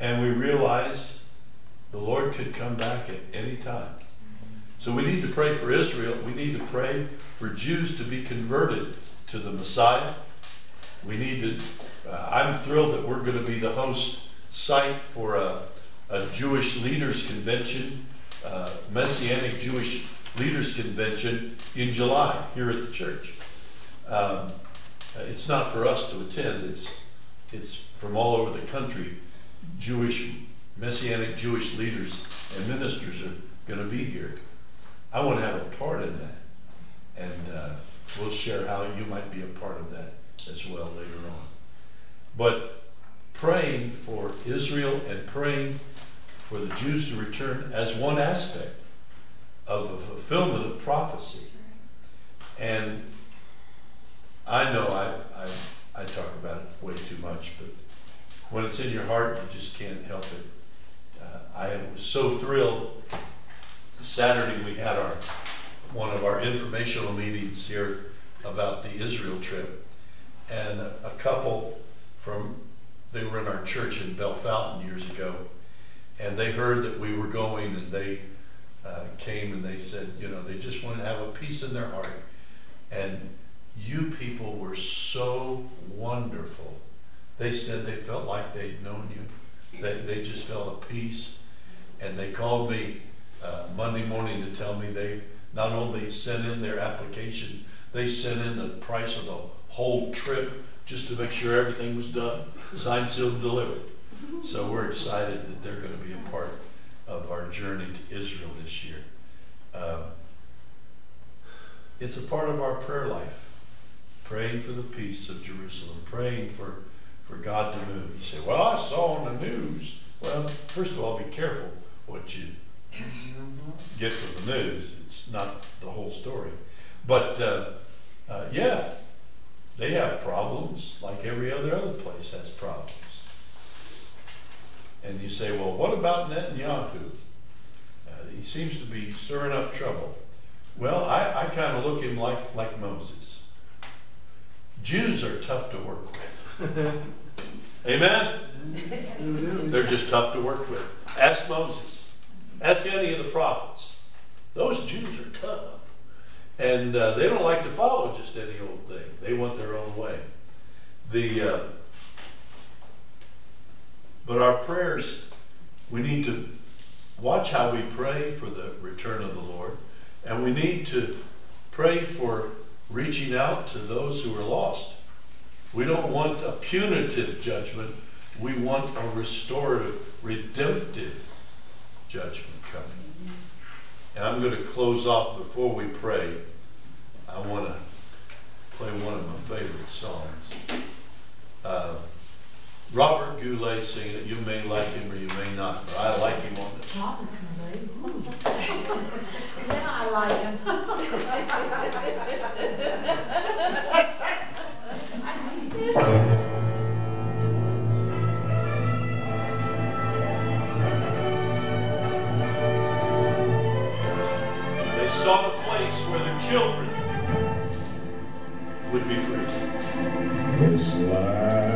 and we realize the Lord could come back at any time. So we need to pray for Israel. We need to pray for Jews to be converted to the Messiah. We need to, uh, I'm thrilled that we're going to be the host site for a, a Jewish leaders convention, uh, Messianic Jewish leaders convention in July here at the church. Um, it's not for us to attend. It's it's from all over the country. Jewish Messianic Jewish leaders and ministers are going to be here. I want to have a part in that, and uh, we'll share how you might be a part of that as well later on. But praying for Israel and praying for the Jews to return as one aspect of a fulfillment of prophecy. And I know I, I, I talk about it way too much, but when it's in your heart, you just can't help it. Uh, I was so thrilled. Saturday we had our one of our informational meetings here about the Israel trip, and a, a couple from they were in our church in Bellefontaine years ago, and they heard that we were going, and they uh, came and they said, you know, they just want to have a peace in their heart, and you people were so wonderful. They said they felt like they'd known you. They, they just felt a peace. And they called me uh, Monday morning to tell me they not only sent in their application, they sent in the price of the whole trip just to make sure everything was done, signed, sealed, and delivered. So we're excited that they're going to be a part of our journey to Israel this year. Um, it's a part of our prayer life praying for the peace of Jerusalem, praying for, for God to move. You say, Well, I saw on the news. Well, first of all, be careful what you get from the news. It's not the whole story. But uh, uh, yeah, they have problems like every other other place has problems. And you say, well, what about Netanyahu? Uh, he seems to be stirring up trouble. Well, I, I kind of look him like, like Moses. Jews are tough to work with. [laughs] Amen? They're just tough to work with. Ask Moses. Ask any of the prophets. Those Jews are tough. And uh, they don't like to follow just any old thing. They want their own way. The uh, but our prayers, we need to watch how we pray for the return of the Lord, and we need to pray for reaching out to those who are lost. We don't want a punitive judgment. We want a restorative, redemptive judgment coming. And I'm going to close off before we pray. I want to play one of my favorite songs. Uh, Robert Goulet singing it. You may like him or you may not, but I like him on this. Robert Goulet. [laughs] yeah, I like him. they sought a place where their children would be free. This life.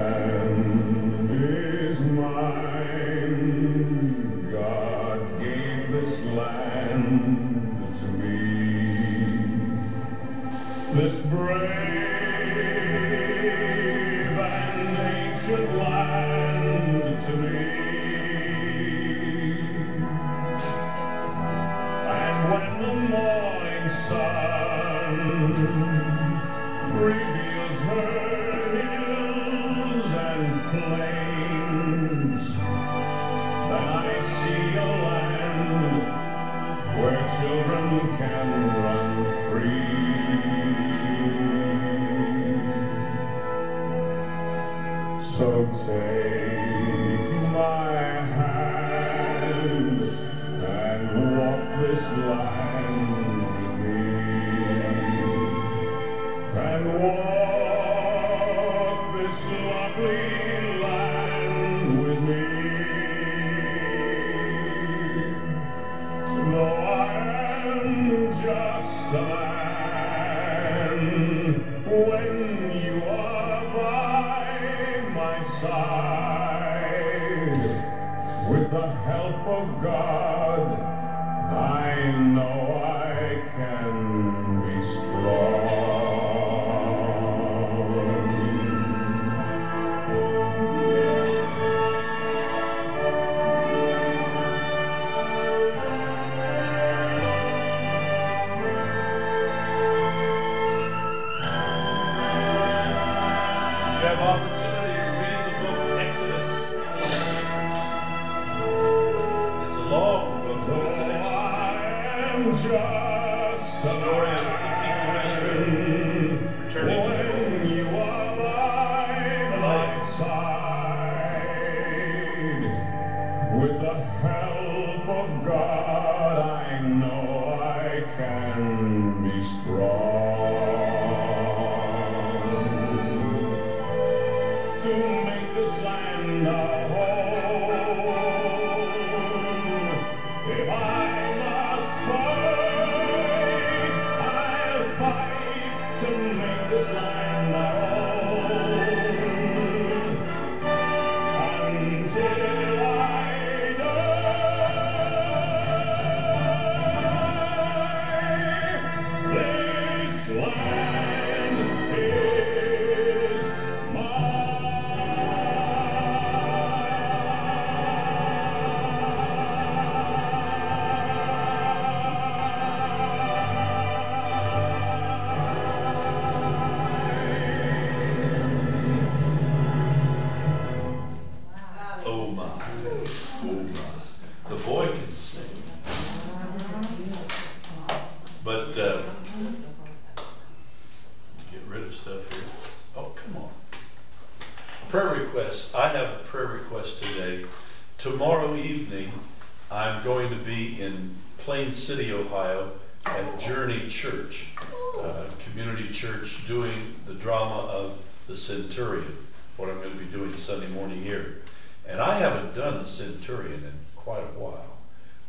Centurion in quite a while.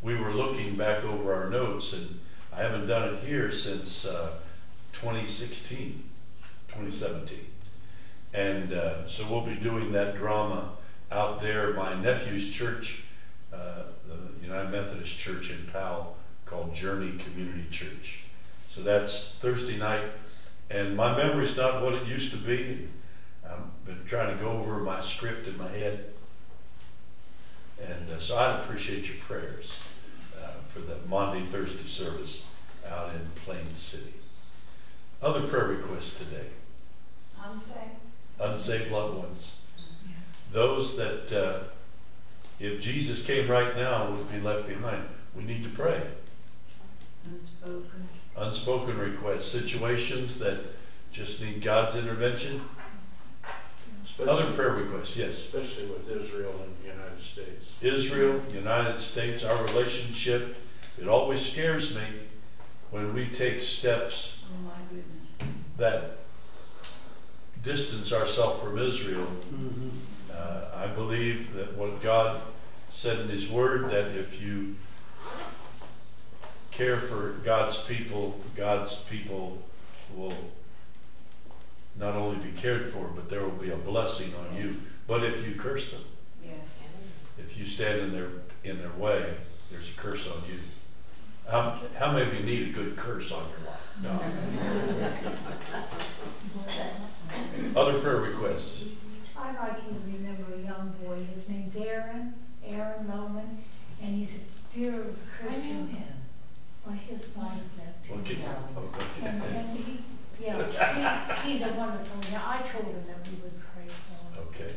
We were looking back over our notes, and I haven't done it here since uh, 2016, 2017. And uh, so we'll be doing that drama out there. My nephew's church, uh, the United Methodist Church in Powell, called Journey Community Church. So that's Thursday night. And my memory's not what it used to be. I've been trying to go over my script in my head. And uh, so I appreciate your prayers uh, for the Monday, Thursday service out in Plain City. Other prayer requests today Unsaved. unsaved loved ones. Those that, uh, if Jesus came right now, would be left behind. We need to pray. Unspoken. Unspoken requests, situations that just need God's intervention. Other prayer requests, yes. especially with Israel and the United States. Israel, United States, our relationship. It always scares me when we take steps Oh my goodness. that distance ourselves from Israel. Uh, I believe that what God said in His Word, that if you care for God's people, God's people will not only be cared for, but there will be a blessing on you. But if you curse them, Yes. if you stand in their in their way, there's a curse on you. How, how many of you need a good curse on your life? No. [laughs] Other prayer requests. I'd like you to remember a young boy, his name's Aaron, Aaron Loman, and he's a dear Christian. Man. Well, his wife left him. Okay. Oh, And, okay. and he, yeah, he, he's a wonderful, yeah, I told him that we would pray for him. Okay.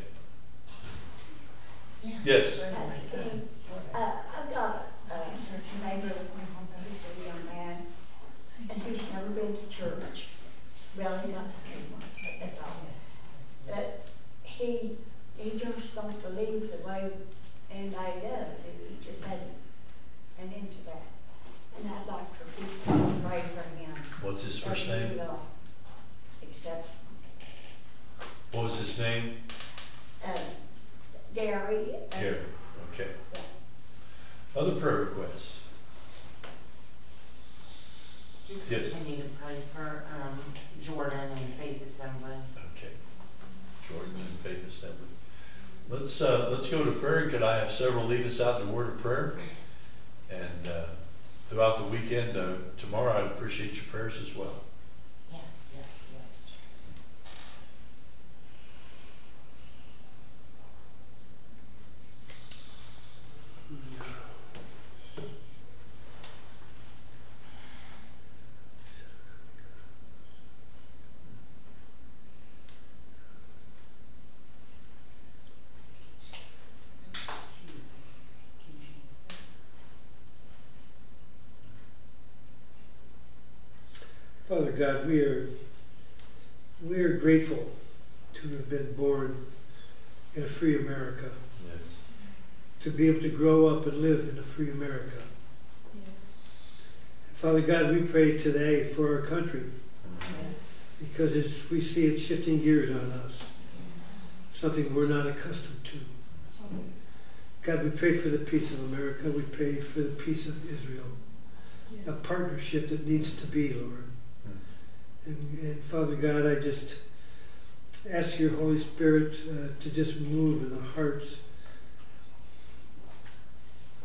Yes. Uh, I've got a, a neighbor who's a young man, and he's never been to church. Well, he he's not, that's all. But he, he just don't believe the way anybody does, he he just hasn't been into that. And I'd like for people to pray for him. What's his first that he name? Will What was his name? uh, Gary. uh, Gary. Okay. Yeah. Other prayer requests. Just Yes. continue to pray for um, Jordan and Faith Assembly. Okay. Jordan and Faith Assembly. Let's uh, let's go to prayer. Could I have several lead us out in a word of prayer? And uh, throughout the weekend, uh, tomorrow, I'd appreciate your prayers as well. Yes, yes, yes. Father God, we are we are grateful to have been born in a free America, Yes. to be able to grow up and live in a free America. Father God, we pray today for our country. Because it's, we see it shifting gears on us, something we're not accustomed to. God, we pray for the peace of America. We pray for the peace of Israel, a partnership that needs to be, Lord. And, and Father God, I just ask your Holy Spirit uh, to just move in the hearts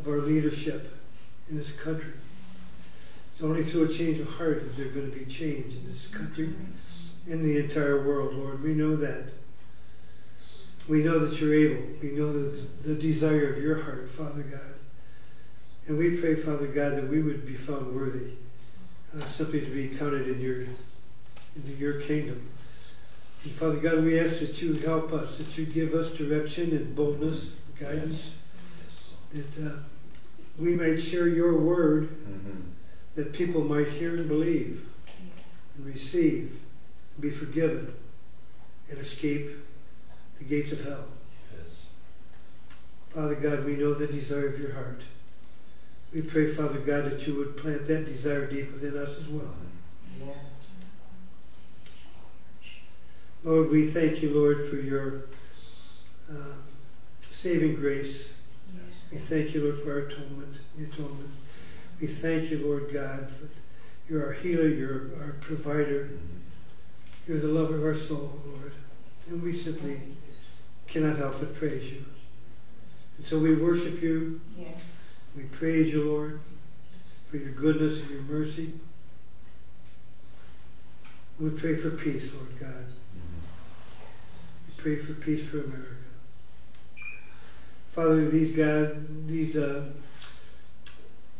of our leadership in this country. It's only through a change of heart is there going to be change in this country, in the entire world, Lord. We know that. We know that you're able. We know the, the desire of your heart, Father God. And we pray, Father God, that we would be found worthy uh, simply to be counted in your into your kingdom. And Father God, we ask that you help us, that you give us direction and boldness, guidance, that uh, we might share your word, Mm-hmm. that people might hear and believe, and receive, and be forgiven, and escape the gates of hell. Yes. Father God, we know the desire of your heart. We pray, Father God, that you would plant that desire deep within us as well. Yeah. Lord, we thank you, Lord, for your uh, saving grace. We thank you, Lord, for our atonement, the atonement. We thank you, Lord God, for you're our healer, you're our provider, you're the lover of our soul, Lord. And we simply cannot help but praise you. And so we worship you. Yes. We praise you, Lord, for your goodness and your mercy. We pray for peace, Lord God. We pray for peace for America. Father, these God, these uh,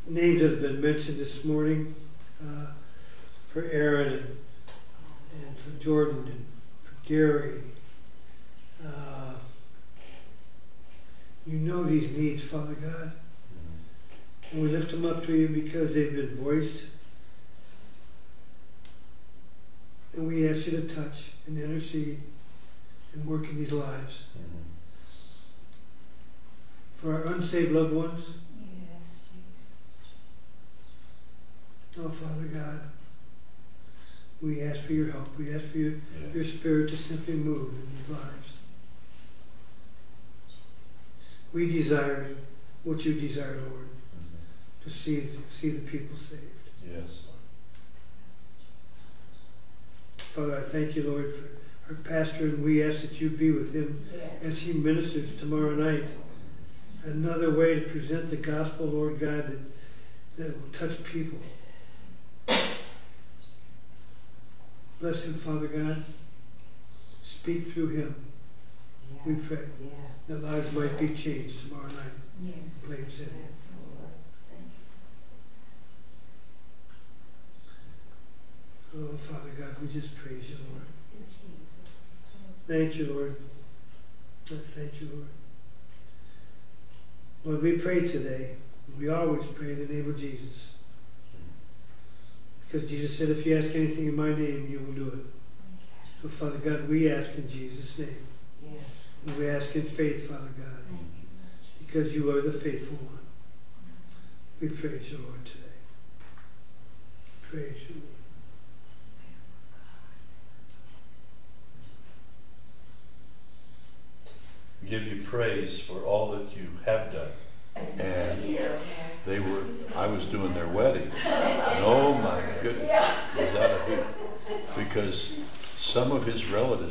names have been mentioned this morning uh, for Aaron and, and for Jordan and for Gary. Uh, you know these needs, Father God. And we lift them up to you because they've been voiced. And we ask you to touch and intercede and work in these lives. For our unsaved loved ones, Yes, oh Father God, we ask for your help. We ask for your, Yeah. your spirit to simply move in these lives. We desire what you desire, Lord, Mhm. to see, see the people saved. Yes. Father, I thank you, Lord, for our pastor, and we ask that you be with him Yes. as he ministers tomorrow night. Another way to present the gospel, Lord God, that, that will touch people. Bless him, Father God. Speak through him. We pray Yeah. that lives might be changed tomorrow night Yes. in Plain City. Yes, Oh, Father God, we just praise you, Lord. Thank you, Lord. Thank you, Lord. Lord, we pray today. We always pray in the name of Jesus. Because Jesus said, if you ask anything in my name, you will do it. So, Father God, we ask in Jesus' name. Yes. We ask in faith, Father God, because you are the faithful one. We praise you, Lord, today. Praise you, Lord. Give you praise for all that you have done. And they were, I was doing their wedding. And oh my goodness, was that a hoot. Because some of his relatives